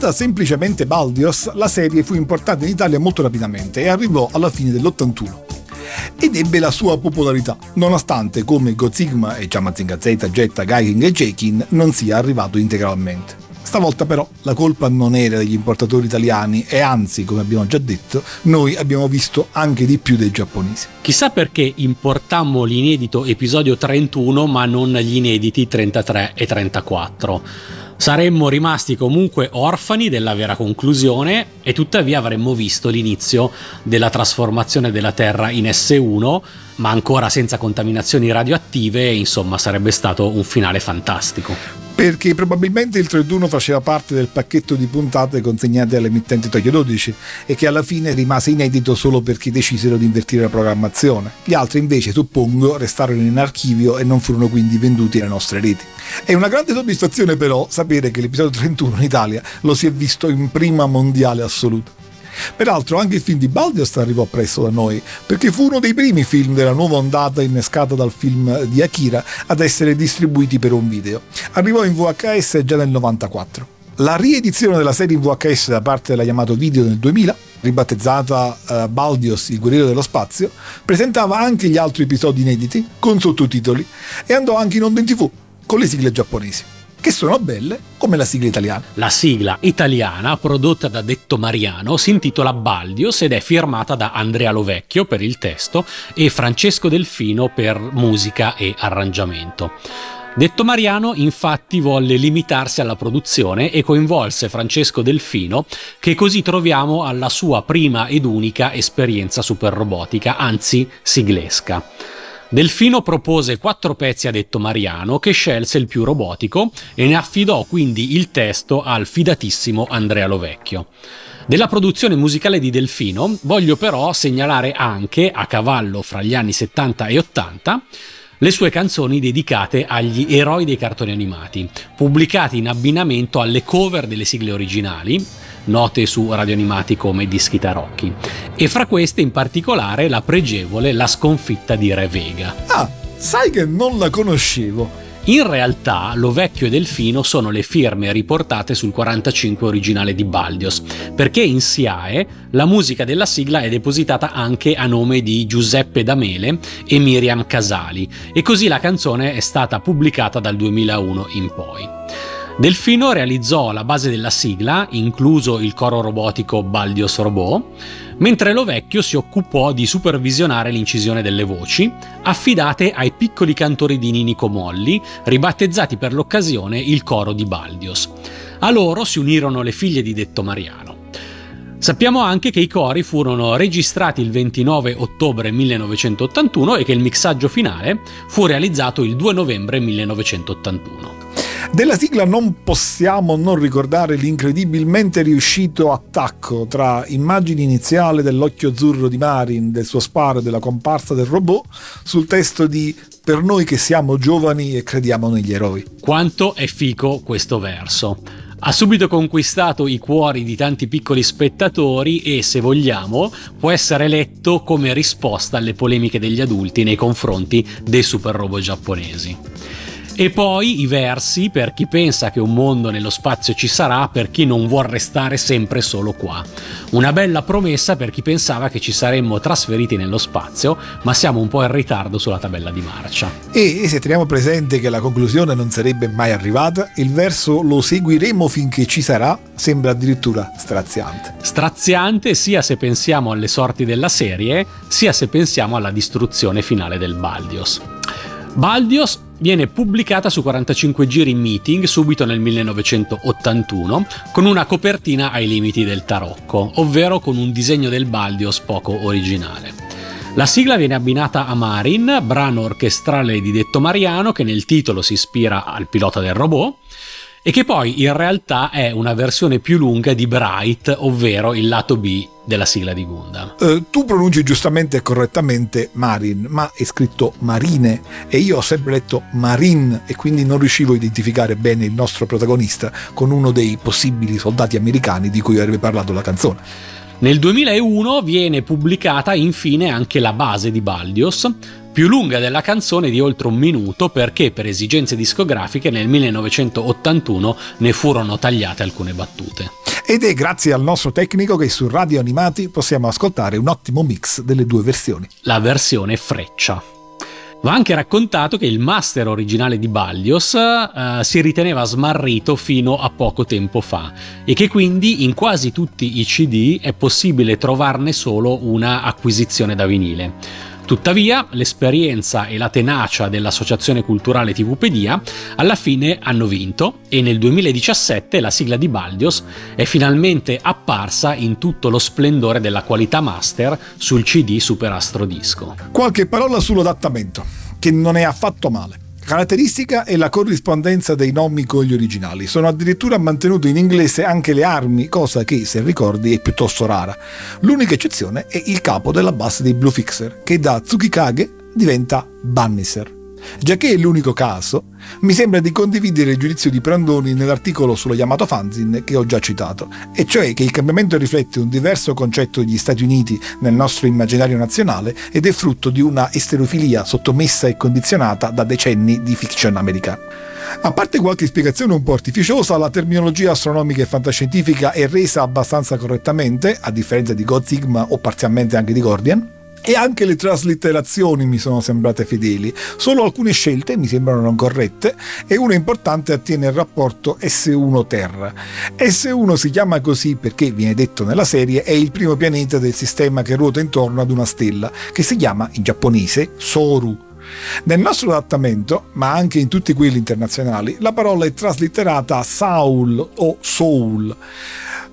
Chiamata semplicemente Baldios, la serie fu importata in Italia molto rapidamente e arrivò alla fine dell'81 ed ebbe la sua popolarità, nonostante come Gozigma e Chamazinga Z, Jetta, Gaiking e Jakin non sia arrivato integralmente. Stavolta però la colpa non era degli importatori italiani e anzi, come abbiamo già detto, noi abbiamo visto anche di più dei giapponesi. Chissà perché importammo l'inedito episodio 31 ma non gli inediti 33 e 34. Saremmo rimasti comunque orfani della vera conclusione e tuttavia avremmo visto l'inizio della trasformazione della Terra in S1, ma ancora senza contaminazioni radioattive, insomma sarebbe stato un finale fantastico. Perché probabilmente il 31 faceva parte del pacchetto di puntate consegnate all'emittente Tokyo 12 e che alla fine rimase inedito solo perché decisero di invertire la programmazione. Gli altri invece, suppongo, restarono in archivio e non furono quindi venduti alle nostre reti. È una grande soddisfazione però sapere che l'episodio 31 in Italia lo si è visto in prima mondiale assoluta. Peraltro anche il film di Baldios arrivò presto da noi, perché fu uno dei primi film della nuova ondata innescata dal film di Akira ad essere distribuiti per un video. Arrivò in VHS già nel 94. La riedizione della serie in VHS da parte della Yamato Video nel 2000, ribattezzata eh, Baldios, il guerriero dello spazio, presentava anche gli altri episodi inediti con sottotitoli e andò anche in onda in tv con le sigle giapponesi che sono belle come la sigla italiana. La sigla italiana, prodotta da Detto Mariano, si intitola Baldios ed è firmata da Andrea Lovecchio per il testo e Francesco Delfino per musica e arrangiamento. Detto Mariano infatti volle limitarsi alla produzione e coinvolse Francesco Delfino che così troviamo alla sua prima ed unica esperienza super robotica, anzi siglesca. Delfino propose quattro pezzi a detto Mariano che scelse il più robotico e ne affidò quindi il testo al fidatissimo Andrea Lovecchio. Della produzione musicale di Delfino voglio però segnalare anche, a cavallo fra gli anni 70 e 80, le sue canzoni dedicate agli eroi dei cartoni animati, pubblicati in abbinamento alle cover delle sigle originali, note su radioanimati come Dischi Tarocchi, e fra queste in particolare la pregevole La sconfitta di Re Vega. Ah, sai che non la conoscevo. In realtà Lovecchio e Delfino sono le firme riportate sul 45 originale di Baldios, perché in SIAE la musica della sigla è depositata anche a nome di Giuseppe Damele e Miriam Casali, e così la canzone è stata pubblicata dal 2001 in poi. Delfino realizzò la base della sigla, incluso il coro robotico Baldios Robot, mentre Lovecchio si occupò di supervisionare l'incisione delle voci, affidate ai piccoli cantori di Ninico Molli, ribattezzati per l'occasione il coro di Baldios. A loro si unirono le figlie di Detto Mariano. Sappiamo anche che i cori furono registrati il 29 ottobre 1981 e che il mixaggio finale fu realizzato il 2 novembre 1981. Della sigla non possiamo non ricordare l'incredibilmente riuscito attacco tra immagini iniziali dell'occhio azzurro di Marin, del suo sparo e della comparsa del robot sul testo di Per noi che siamo giovani e crediamo negli eroi. Quanto è fico questo verso. Ha subito conquistato i cuori di tanti piccoli spettatori e, se vogliamo, può essere letto come risposta alle polemiche degli adulti nei confronti dei super robot giapponesi. E poi i versi per chi pensa che un mondo nello spazio ci sarà, per chi non vuol restare sempre solo qua. Una bella promessa per chi pensava che ci saremmo trasferiti nello spazio, ma siamo un po' in ritardo sulla tabella di marcia. E se teniamo presente che la conclusione non sarebbe mai arrivata, il verso lo seguiremo finché ci sarà sembra addirittura straziante. Straziante sia se pensiamo alle sorti della serie, sia se pensiamo alla distruzione finale del Baldios. Baldios viene pubblicata su 45 giri meeting subito nel 1981 con una copertina ai limiti del tarocco, ovvero con un disegno del Baldios poco originale. La sigla viene abbinata a Marin, brano orchestrale di Detto Mariano che nel titolo si ispira al pilota del robot e che poi in realtà è una versione più lunga di Bright, ovvero il lato B della sigla di Gundam. Eh, tu pronunci giustamente e correttamente Marin, ma è scritto Marine e io ho sempre letto Marin e quindi non riuscivo a identificare bene il nostro protagonista con uno dei possibili soldati americani di cui avrebbe parlato la canzone. Nel 2001 viene pubblicata infine anche la base di Baldios, più lunga della canzone di oltre un minuto perché per esigenze discografiche nel 1981 ne furono tagliate alcune battute. Ed è grazie al nostro tecnico che su Radio Animati possiamo ascoltare un ottimo mix delle due versioni. La versione freccia. Va anche raccontato che il master originale di Baldios eh, si riteneva smarrito fino a poco tempo fa e che quindi in quasi tutti i CD è possibile trovarne solo una acquisizione da vinile. Tuttavia, l'esperienza e la tenacia dell'Associazione Culturale TVpedia alla fine hanno vinto e nel 2017 la sigla di Baldios è finalmente apparsa in tutto lo splendore della qualità master sul CD Super Astro Disco. Qualche parola sull'adattamento, che non è affatto male. Caratteristica è la corrispondenza dei nomi con gli originali. Sono addirittura mantenute in inglese anche le armi, cosa che, se ricordi, è piuttosto rara. L'unica eccezione è il capo della base dei Blue Fixer, che da Tsukikage diventa Bannister. Già che è l'unico caso, mi sembra di condividere il giudizio di Prandoni nell'articolo sullo Yamato Fanzin che ho già citato, e cioè che il cambiamento riflette un diverso concetto degli Stati Uniti nel nostro immaginario nazionale ed è frutto di una esterofilia sottomessa e condizionata da decenni di fiction americana. A parte qualche spiegazione un po' artificiosa, la terminologia astronomica e fantascientifica è resa abbastanza correttamente, a differenza di God Sigma o parzialmente anche di Gordian, e anche le traslitterazioni mi sono sembrate fedeli, solo alcune scelte mi sembrano non corrette e una importante attiene al rapporto S1 Terra. S1 si chiama così perché, viene detto nella serie, è il primo pianeta del sistema che ruota intorno ad una stella, che si chiama in giapponese Soru. Nel nostro adattamento, ma anche in tutti quelli internazionali, la parola è traslitterata Saul o Soul.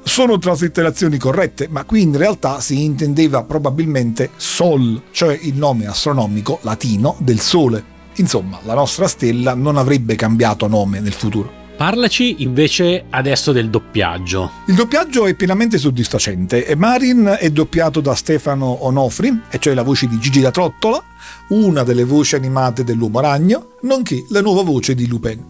Sono traslitterazioni corrette, ma qui in realtà si intendeva probabilmente Sol, cioè il nome astronomico latino del Sole. Insomma, la nostra stella non avrebbe cambiato nome nel futuro. Parlaci invece adesso del doppiaggio. Il doppiaggio è pienamente soddisfacente e Marin è doppiato da Stefano Onofri, e cioè la voce di Gigi la Trottola, una delle voci animate dell'Uomo Ragno, nonché la nuova voce di Lupin.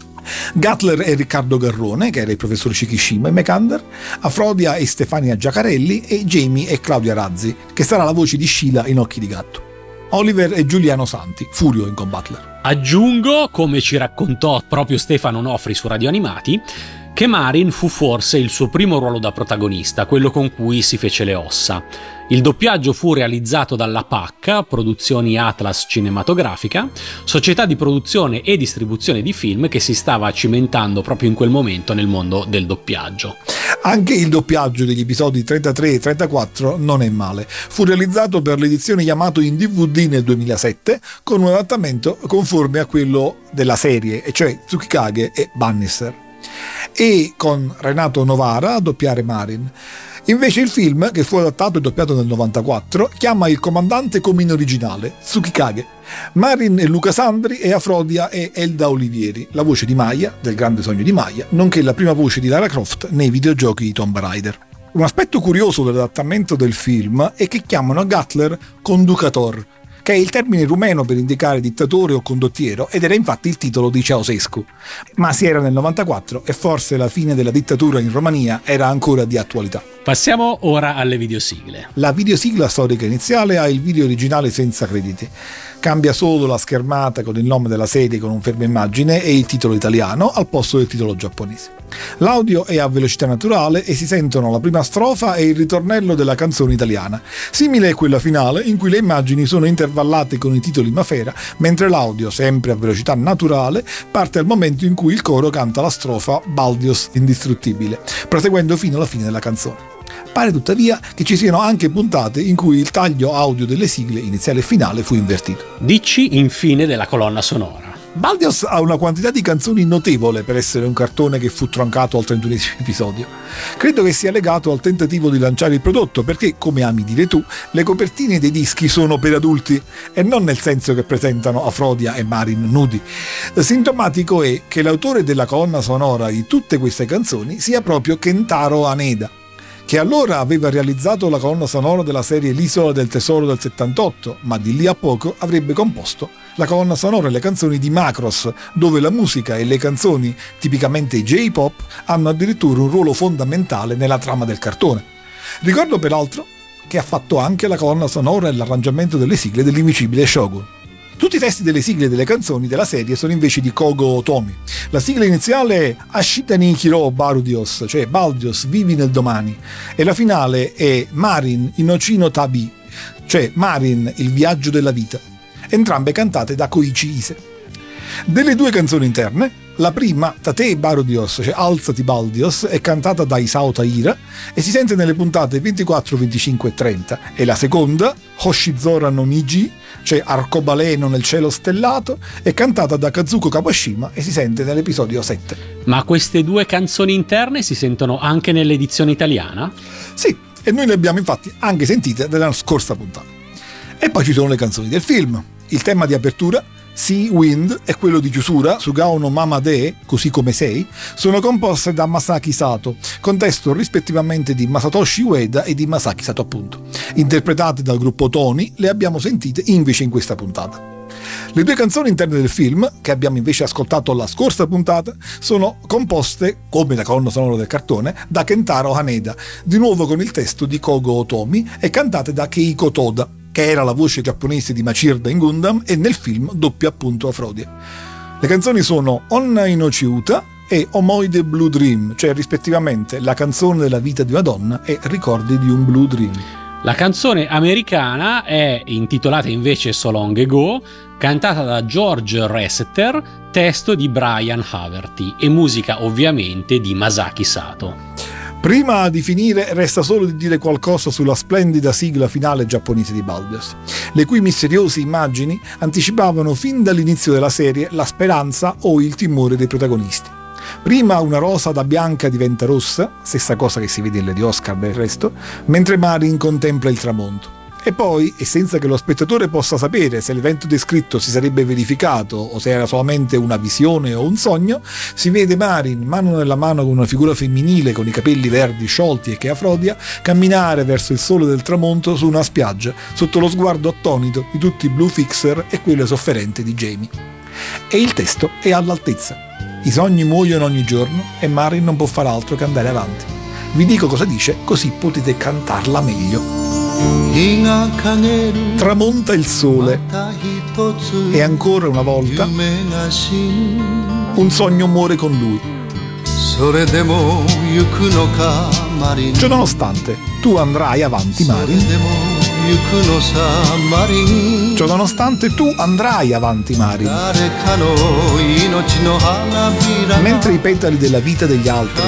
Gatler è Riccardo Garrone, che era il professor Shikishima in Mekander, Afrodia è Stefania Giacarelli e Jamie è Claudia Razzi, che sarà la voce di Sheila in Occhi di Gatto. Oliver è Giuliano Santi, Furio in Combattler. Aggiungo, come ci raccontò proprio Stefano Nofri su Radio Animati, che Marin fu forse il suo primo ruolo da protagonista, quello con cui si fece le ossa. Il doppiaggio fu realizzato dalla PAC, Produzioni Atlas Cinematografica, società di produzione e distribuzione di film che si stava cimentando proprio in quel momento nel mondo del doppiaggio. Anche il doppiaggio degli episodi 33 e 34 non è male. Fu realizzato per l'edizione Yamato in DVD nel 2007 con un adattamento conforme a quello della serie, e cioè Tsukikage e Bannister e con Renato Novara a doppiare Marin. Invece il film, che fu adattato e doppiato nel 94, chiama il comandante come in originale, Tsukikage. Marin è Luca Sandri e Afrodia è Elda Olivieri, la voce di Maya, del grande sogno di Maya, nonché la prima voce di Lara Croft nei videogiochi di Tomb Raider. Un aspetto curioso dell'adattamento del film è che chiamano Gatler Conducator, che è il termine rumeno per indicare dittatore o condottiero ed era infatti il titolo di Ceausescu. Ma si era nel 94 e forse la fine della dittatura in Romania era ancora di attualità. Passiamo ora alle videosigle. La videosigla storica iniziale ha il video originale senza crediti. Cambia solo la schermata con il nome della serie con un fermo immagine e il titolo italiano al posto del titolo giapponese. L'audio è a velocità naturale e si sentono la prima strofa e il ritornello della canzone italiana, simile a quella finale in cui le immagini sono intervallate con i titoli Mafera, mentre l'audio, sempre a velocità naturale, parte al momento in cui il coro canta la strofa Baldios indistruttibile, proseguendo fino alla fine della canzone. Pare tuttavia che ci siano anche puntate in cui il taglio audio delle sigle iniziale e finale fu invertito. Dici infine della colonna sonora. Baldios ha una quantità di canzoni notevole per essere un cartone che fu troncato al 31 episodio. Credo che sia legato al tentativo di lanciare il prodotto perché, come ami dire tu, le copertine dei dischi sono per adulti e non nel senso che presentano Afrodia e Marin nudi. Sintomatico è che l'autore della colonna sonora di tutte queste canzoni sia proprio Kentaro Aneda che allora aveva realizzato la colonna sonora della serie L'isola del tesoro del 78, ma di lì a poco avrebbe composto la colonna sonora e le canzoni di Macross, dove la musica e le canzoni, tipicamente J-pop, hanno addirittura un ruolo fondamentale nella trama del cartone. Ricordo peraltro che ha fatto anche la colonna sonora e l'arrangiamento delle sigle dell'invicibile Shogun. Tutti i testi delle sigle delle canzoni della serie sono invece di Kogo Otomi. La sigla iniziale è Ashitani Kiro Barudios, cioè Baldios, vivi nel domani, e la finale è Marin Inocino Tabi, cioè Marin, il viaggio della vita, entrambe cantate da Koichi Ise. Delle due canzoni interne, la prima, Tate Barodios, cioè Alzati Baldios, è cantata da Isao Taira e si sente nelle puntate 24, 25 e 30, e la seconda, Hoshizora no Niji, cioè Arcobaleno nel cielo stellato, è cantata da Kazuko Kawashima e si sente nell'episodio 7. Ma queste due canzoni interne si sentono anche nell'edizione italiana? Sì, e noi le abbiamo infatti anche sentite nella scorsa puntata. E poi ci sono le canzoni del film. Il tema di apertura Sea Wind e quello di chiusura, Sugao no Mama De, così come sei, sono composte da Masaki Sato, con testo rispettivamente di Masatoshi Ueda e di Masaki Sato appunto. Interpretate dal gruppo Tony, le abbiamo sentite invece in questa puntata. Le due canzoni interne del film, che abbiamo invece ascoltato la scorsa puntata, sono composte, come la colonna sonora del cartone, da Kentaro Haneda, di nuovo con il testo di Kogo Otomi e cantate da Keiko Toda, che era la voce giapponese di Machirda in Gundam e nel film doppia appunto Afrodie. Le canzoni sono Onna Uta e Omoide Blue Dream, cioè rispettivamente la canzone della vita di una donna e Ricordi di un Blue Dream. La canzone americana è intitolata invece So Long Ago, cantata da George Resseter, testo di Brian Haverty e musica ovviamente di Masaki Sato. Prima di finire resta solo di dire qualcosa sulla splendida sigla finale giapponese di Balbios, le cui misteriose immagini anticipavano fin dall'inizio della serie la speranza o il timore dei protagonisti. Prima una rosa da bianca diventa rossa, stessa cosa che si vede nelle di Oscar del resto, mentre Marin contempla il tramonto. E poi, e senza che lo spettatore possa sapere se l'evento descritto si sarebbe verificato o se era solamente una visione o un sogno, si vede Marin, mano nella mano con una figura femminile con i capelli verdi sciolti e che afrodia, camminare verso il sole del tramonto su una spiaggia, sotto lo sguardo attonito di tutti i Blue Fixer e quello sofferente di Jamie. E il testo è all'altezza. I sogni muoiono ogni giorno e Marin non può far altro che andare avanti. Vi dico cosa dice, così potete cantarla meglio. Tramonta il sole e ancora una volta un sogno muore con lui. Ciononostante, tu andrai avanti, Marin. Ciononostante, tu andrai avanti, Marin. Mentre i petali della vita degli altri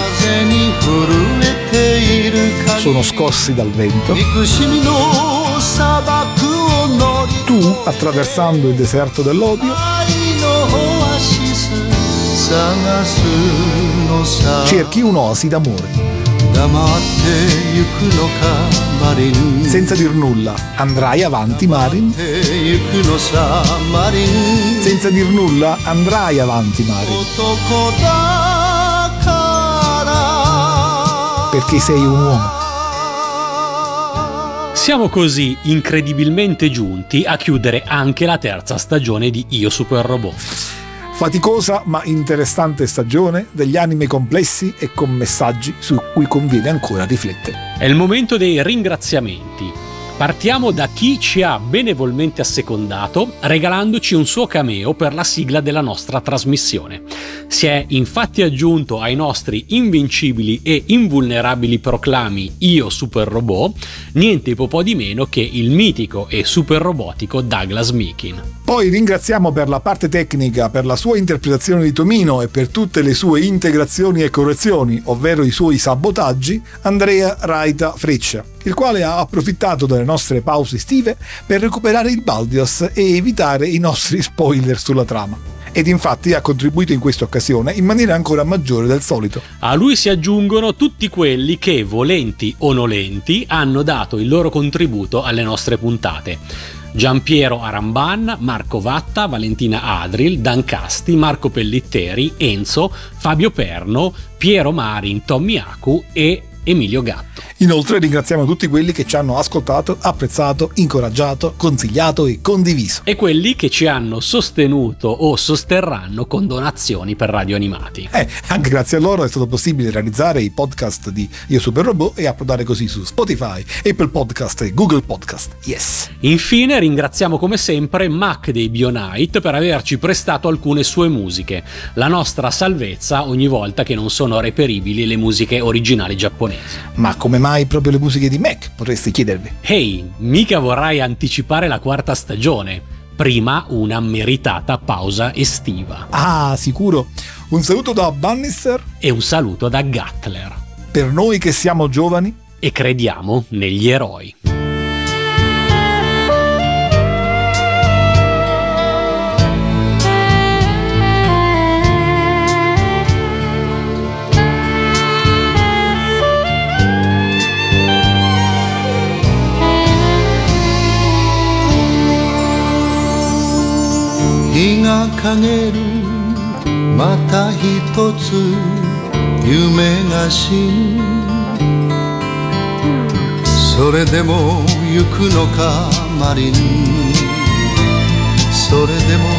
sono scossi dal vento, tu, attraversando il deserto dell'odio, cerchi un'oasi d'amore. Senza dir nulla, andrai avanti, Marin? Senza dir nulla, andrai avanti, Marin. Perché sei un uomo. Siamo così incredibilmente giunti a chiudere anche la terza stagione di Io Super Robot. Faticosa ma interessante stagione degli anime complessi e con messaggi su cui conviene ancora riflettere. È il momento dei ringraziamenti. Partiamo da chi ci ha benevolmente assecondato regalandoci un suo cameo per la sigla della nostra trasmissione. Si è infatti aggiunto ai nostri invincibili e invulnerabili proclami Io Super Robot, niente po' di meno che il mitico e super robotico Douglas Meekin. Poi ringraziamo per la parte tecnica, per la sua interpretazione di Tomino e per tutte le sue integrazioni e correzioni, ovvero i suoi sabotaggi, Andrea Raita Freccia, il quale ha approfittato delle nostre pause estive per recuperare il Baldios e evitare i nostri spoiler sulla trama. Ed infatti ha contribuito in questa occasione in maniera ancora maggiore del solito. A lui si aggiungono tutti quelli che, volenti o nolenti, hanno dato il loro contributo alle nostre puntate. Giampiero Aramban, Marco Vatta, Valentina Adril, Dan Casti, Marco Pellitteri, Enzo, Fabio Perno, Piero Marin, Tommy Acu e Emilio Gatto. Inoltre ringraziamo tutti quelli che ci hanno ascoltato, apprezzato, incoraggiato, consigliato e condiviso. E quelli che ci hanno sostenuto o sosterranno con donazioni per radio animati. Eh, anche grazie a loro è stato possibile realizzare i podcast di Io Super Robot e approdare così su Spotify, Apple Podcast e Google Podcast. Yes! Infine ringraziamo come sempre Mac dei Bionite per averci prestato alcune sue musiche, la nostra salvezza ogni volta che non sono reperibili le musiche originali giapponesi. Ma come mai proprio le musiche di Mac? Potresti chiedervi. Ehi, mica vorrai anticipare la quarta stagione. Prima una meritata pausa estiva. Ah, sicuro. Un saluto da Bannister E un saluto da Gatler. per noi che siamo giovani. E crediamo negli eroi.「日が陰るまた一つ夢が死ぬ」「それでも行くのかマリン」「それでも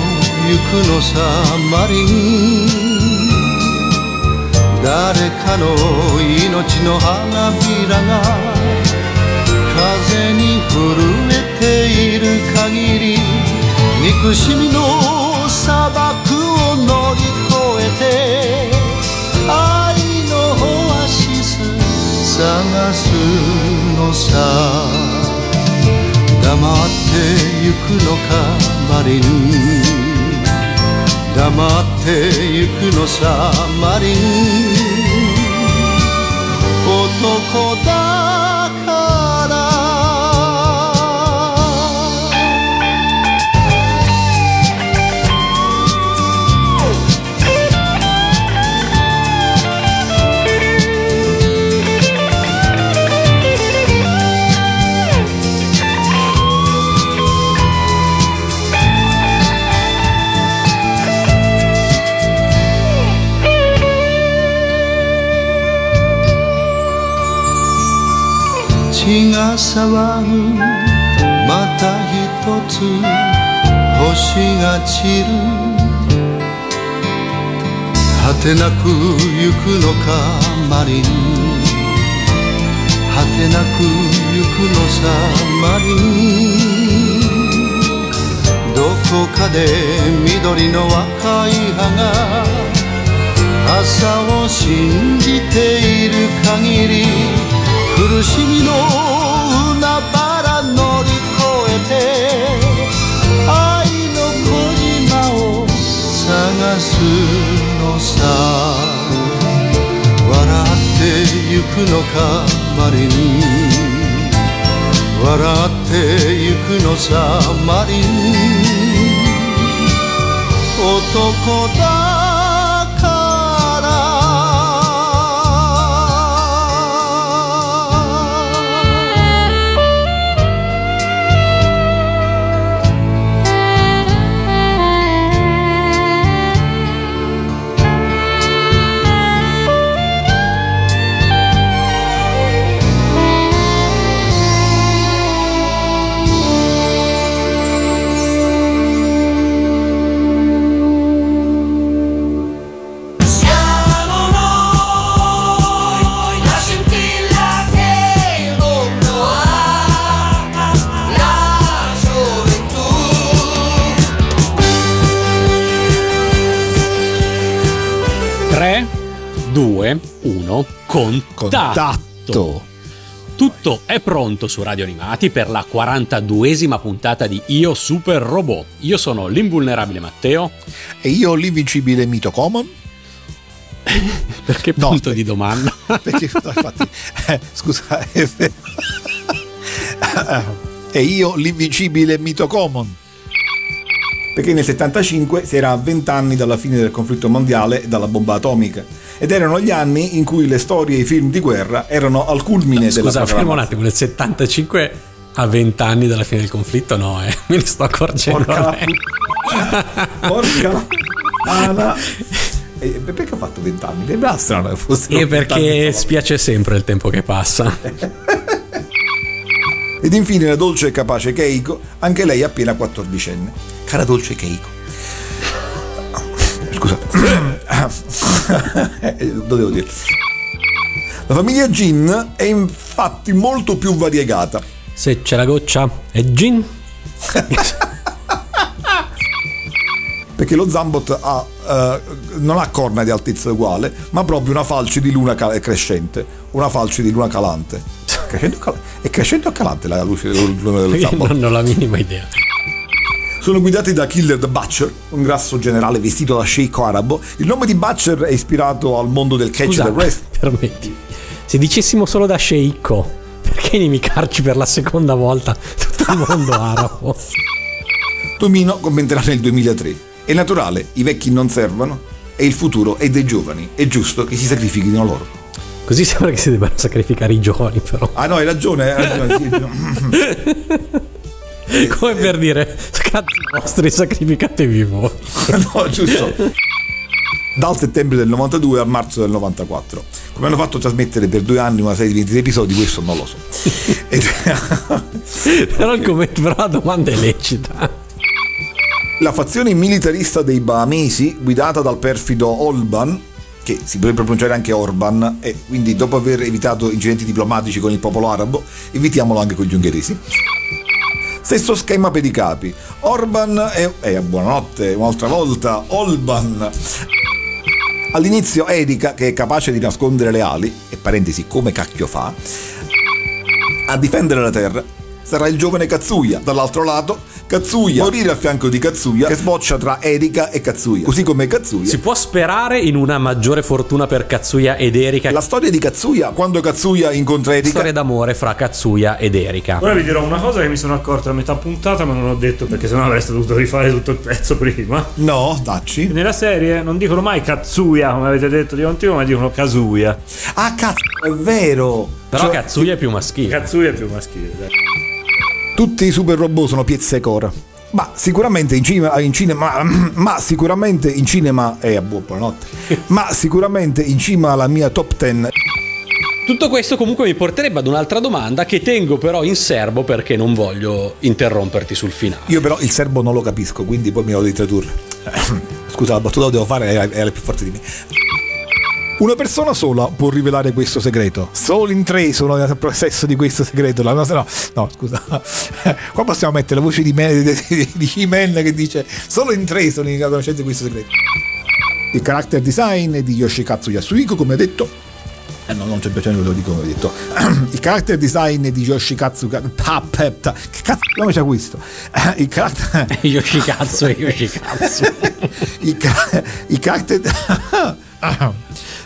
行くのさマリン」「誰かの命の花びらが風に震えている限り憎しみの砂漠を乗り越えて愛のオアシス探すのさ。黙ってゆくのかマリン。黙ってゆくのさマリン。男だが騒ぐまた一つ星が散る。果てなく行くのかマリン。果てなく行くのさマリン。どこかで緑の若い葉が朝を信じている限り苦しみのすのさ笑ってゆくのかマリン笑ってゆくのさマリン男だ contatto. Contatto. Tutto è pronto su Radio Animati per la 42esima puntata di Io Super Robot. Io sono l'invulnerabile Matteo. E io l'invincibile Mito Common. Perché No, punto per- di domanda? Perché infatti, eh, scusa, è vero. e io l'invincibile Mito Common. Perché nel 75 si era a 20 anni dalla fine del conflitto mondiale e dalla bomba atomica. Ed erano gli anni in cui le storie e i film di guerra erano al culmine della Scusa, fermo un attimo, nel 75 a 20 anni dalla fine del conflitto no, eh. Me ne sto accorgendo. Porca pu- Porca la- Ana. E perché ho fatto 20 anni? Sembra strano che fosse E perché spiace sempre il tempo che passa. Ed infine la dolce e capace Keiko, anche lei appena 14enne. Cara dolce Keiko. Scusate. Eh, Dovevo dire. La famiglia Jin è infatti molto più variegata. Se c'è la goccia è gin. Perché lo Zambot ha, eh, non ha corna di altezza uguale, ma proprio una falce di luna cal- crescente, una falce di luna calante. Crescente o cal- è crescente o calante la luce del dello Io Zambot? non ho la minima idea. Sono guidati da Killer the Butcher, un grasso generale vestito da sceicco arabo. Il nome di Butcher è ispirato al mondo del catch Scusa, and wrestling. permetti. Se dicessimo solo da sceicco, perché inimicarci per la seconda volta tutto il mondo arabo? Tomino commenterà nel 2003. È naturale, i vecchi non servono e il futuro è dei giovani. È giusto che si sacrifichino loro. Così sembra che si debbano sacrificare i giovani, però. Ah no, hai ragione, hai ragione. Come per dire, cazzi vostri, sacrificatevi voi. no, giusto. Dal settembre del 92 al marzo del 94. Come hanno fatto trasmettere per due anni una serie di 26 episodi, questo non lo so. Ed- però, il commento, però la domanda è lecita. La fazione militarista dei Bahamesi, guidata dal perfido Olban, che si potrebbe pronunciare anche Orban, e quindi dopo aver evitato incidenti diplomatici con il popolo arabo, evitiamolo anche con gli ungheresi. Stesso schema per i capi. Orban e... Eh, buonanotte, un'altra volta, Olban. All'inizio Erika, che è capace di nascondere le ali, e parentesi come cacchio fa, a difendere la terra sarà il giovane Katsuya. Dall'altro lato, Katsuya morire a fianco di Katsuya che sboccia tra Erika e Katsuya. Così come Katsuya. Si può sperare in una maggiore fortuna per Katsuya ed Erika. La storia di Katsuya, quando Katsuya incontra Erika, storia d'amore fra Katsuya ed Erika. Ora vi dirò una cosa che mi sono accorto a metà puntata, ma non ho detto perché sennò avreste dovuto rifare tutto il pezzo prima. No, dacci. Nella serie non dicono mai Katsuya, come avete detto di continuo, ma dicono Kazuya. Ah, cazzo, è vero. Però Cioè, Katsuya è più maschile. Katsuya è più maschile, dai. Tutti i super robot sono piezzecora. Ma sicuramente in cinema, in cinema ma sicuramente in cinema eh, buon- buonanotte. ma sicuramente in cima alla mia top 10 Tutto questo comunque mi porterebbe ad un'altra domanda che tengo però in serbo perché non voglio interromperti sul finale. Io però il serbo non lo capisco, quindi poi mi lo devi tradurre. Scusa, la battuta la devo fare, è, è la più forte di me. Una persona sola può rivelare questo segreto. Solo in tre sono nel possesso di questo segreto. La nostra, no, no, scusa. Qua possiamo mettere la voce di, me, di, di He-Man che dice solo in tre sono in conoscenza di questo segreto. Il character design di Yoshikatsu Yasuhiko, come detto. Eh no, non c'è bisogno che lo dico come ho detto. Il character design di Yoshikatsu. Ah, pepta. Che cazzo di nome c'è questo? Il character. Yoshikatsu e Yoshikatsu. il, ca- il character.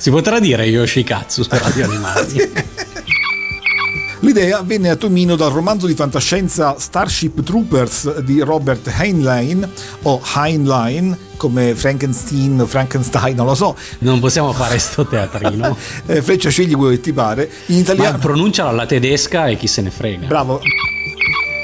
Si potrà dire Yoshikatsu per radio animali. L'idea venne a Tomino dal romanzo di fantascienza Starship Troopers di Robert Heinlein o Heinlein come Frankenstein, Frankenstein, non lo so. Non possiamo fare sto teatrino. Eh, Freccia scegli quello che ti pare. In Ma italiano pronunciala alla tedesca e chi se ne frega. Bravo.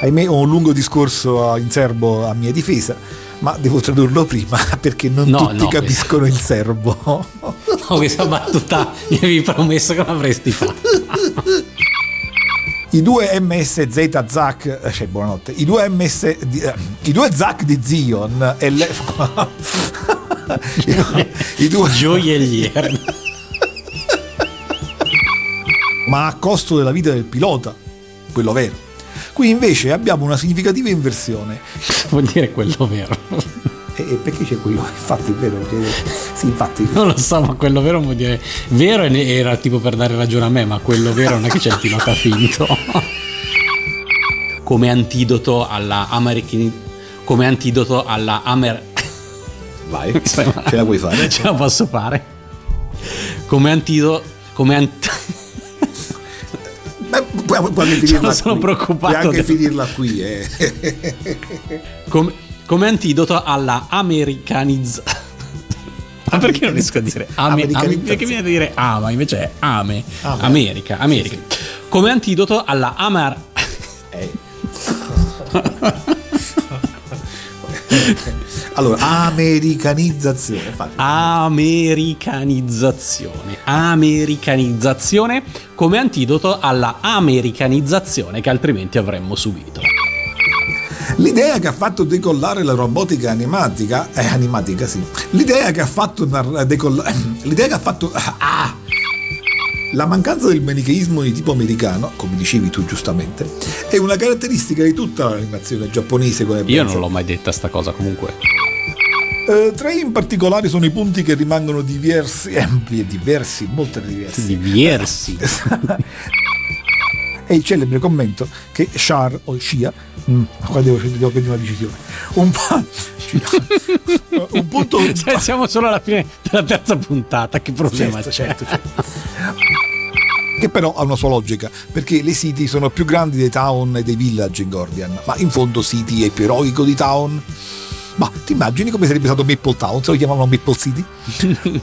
Ahimè ho un lungo discorso in serbo a mia difesa, ma devo tradurlo prima perché non No, tutti no, capiscono il serbo. No, questa battuta mi avevi promesso che l'avresti fatta. I due MSZ Zack, cioè buonanotte, i due MS, eh, i due Zack di Zion e le, i, due, Gioielliere. ma a costo della vita del pilota, quello vero. Qui invece abbiamo una significativa inversione. Vuol dire quello vero. E, perché c'è quello? Infatti è vero. Sì, infatti. Non lo so, ma quello vero vuol dire. Vero era tipo per dare ragione a me, ma quello vero non è che c'è il pilota finto. Come antidoto alla American. Come antidoto alla Amer. Vai, ce la puoi fare. Ce la posso fare. Come antidoto. Come ant- Beh, puoi, puoi anche finirla sono qui. preoccupato Puoi anche del- finirla qui. Eh. come, come antidoto alla americanizz. Ma perché non riesco a dire ame, ame, Americanizzazione. perché viene a dire ama invece è ame, Ame. America, America. Come antidoto alla amar Allora, americanizzazione. Americanizzazione. Americanizzazione come antidoto alla americanizzazione che altrimenti avremmo subito. L'idea che ha fatto decollare la robotica animatica, eh, animatica sì, l'idea che ha fatto nar- decolla- l'idea che ha fatto, ah, la mancanza del manicheismo di tipo americano, come dicevi tu giustamente, è una caratteristica di tutta l'animazione giapponese come Io pensa. non l'ho mai detta sta cosa comunque. Eh, tre in particolare sono i punti che rimangono diversi, eh, diversi, molto diversi. Diversi. È il celebre commento che Shar o Shia, mm, qua devo, devo prendere una decisione, un, pa- un punto Cioè, siamo solo alla fine della terza puntata, che problema Certo, c'è? certo, certo. che però ha una sua logica, perché le city sono più grandi dei town e dei village in Gordian, ma in fondo City è più eroico di town. Ma ti immagini come sarebbe stato Maple Town se lo chiamavano Maple City?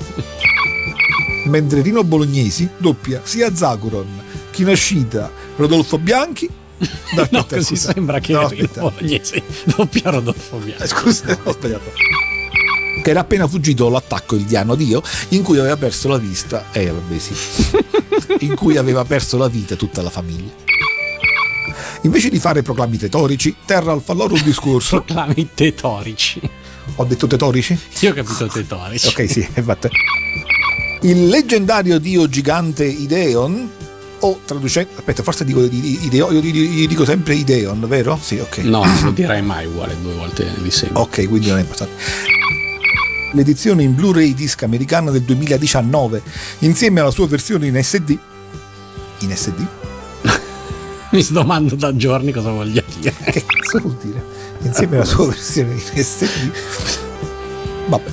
Mentre Rino Bolognesi doppia sia Zacuron, Kinoshita, Rodolfo Bianchi. No, No, così scusa. sembra che No, bolognese doppia Rodolfo Bianchi. Eh, Scusa, ho sbagliato. Che era appena fuggito dall'attacco il Diano Dio, in cui aveva perso la vista. Eh, vabbè, sì. in cui aveva perso la vita tutta la famiglia. Invece di fare proclami tetorici, Terral fa loro un discorso. Proclami tetorici. Ho detto tetorici? Io ho capito tetorici. Ok, sì, infatti. Il leggendario dio gigante Ideon, o traducendo, aspetta, forse dico di- di- Ideo, io dico sempre Ideon, vero? Sì, ok. No, non lo direi mai uguale due volte di seguito. Ok, quindi non è importante. L'edizione in Blu-ray disc americana del 2019, insieme alla sua versione in SD. In SD? Mi domando da giorni cosa voglia dire. Che cazzo vuol dire? Insieme alla sua versione in SD. Vabbè.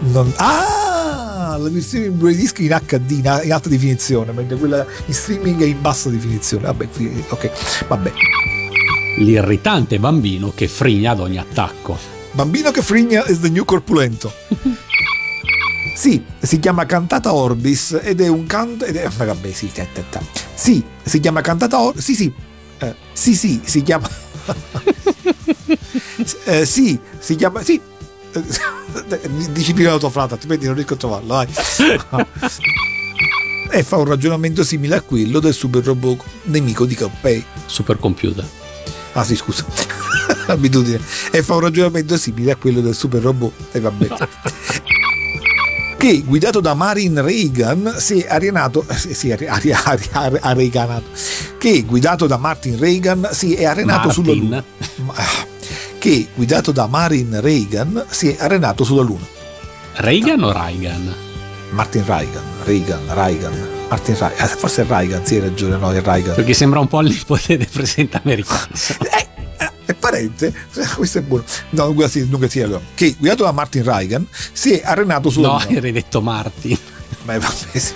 Non- Ah! La versione in Blu-ray disc in HD, in, in alta definizione, mentre quella in streaming è in bassa definizione. Vabbè, ok, vabbè. L'irritante bambino che frigna ad ogni attacco. Bambino che frigna is the new corpulento. Sì, si chiama Cantata Orbis ed è un canto. Ed è, vabbè, sì, ta, ta, ta. Sì, si chiama Cantata Orbis. Sì, sì. Eh, sì, sì, si chiama. Eh, sì, si chiama. Sì. Eh, Dici prima la tua frase, altrimenti non riesco a trovarlo. Vai. e fa un ragionamento simile a quello del super robot nemico di Cappei. Supercomputer. Ah sì, scusa. L'abitudine. E fa un ragionamento simile a quello del super robot. E vabbè. Che guidato da Marin Reagan si è arenato eh, ari- ari- areganato che guidato da Martin Reagan si è arenato Martin. sulla luna che guidato da Marin Reagan si è arenato sulla luna Reagan o Reagan? Martin Reagan Reagan Reagan Martin Reagan eh, forse è Reagan sì hai ragione no è Reagan Perché sembra un po' il nipote del presidente americano. è parente questo è buono no dunque sì, dunque sì allora che guidato da Martin Reagan si è arenato sulla No, luna detto Martin. Ma vabbè, sì,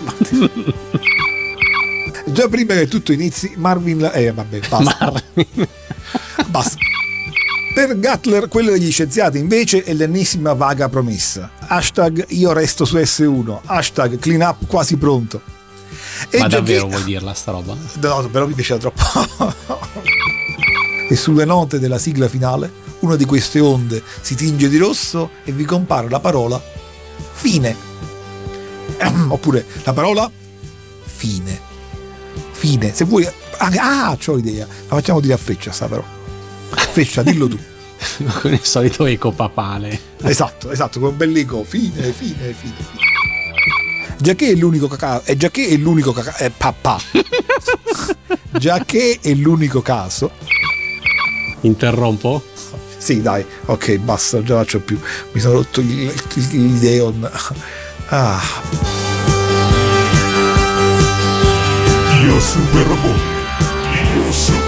Già prima che tutto inizi, Marvin. Eh, vabbè, basta. basta. Per Gatler, quello degli scienziati, invece, è l'ennesima vaga promessa. Hashtag io resto su S1. Hashtag clean up quasi pronto. E Ma davvero che- vuol dirla sta roba? No, però mi piaceva troppo. E sulle note della sigla finale, una di queste onde si tinge di rosso e vi compare la parola fine. Oppure la parola fine. Fine. Se vuoi. Ah, c'ho idea. La facciamo dire a freccia sta però. Freccia, dillo tu. Con il solito eco papale. Esatto, esatto, con un bell'eco. Fine, fine, fine. fine. Giacché è l'unico cacato. E giacché è l'unico cacato. Eh, papà. giacché è l'unico caso. Interrompo? Sì, dai, ok, basta, non ce la faccio più. Mi sono rotto il, il, il Deon. Ah. Io super robot.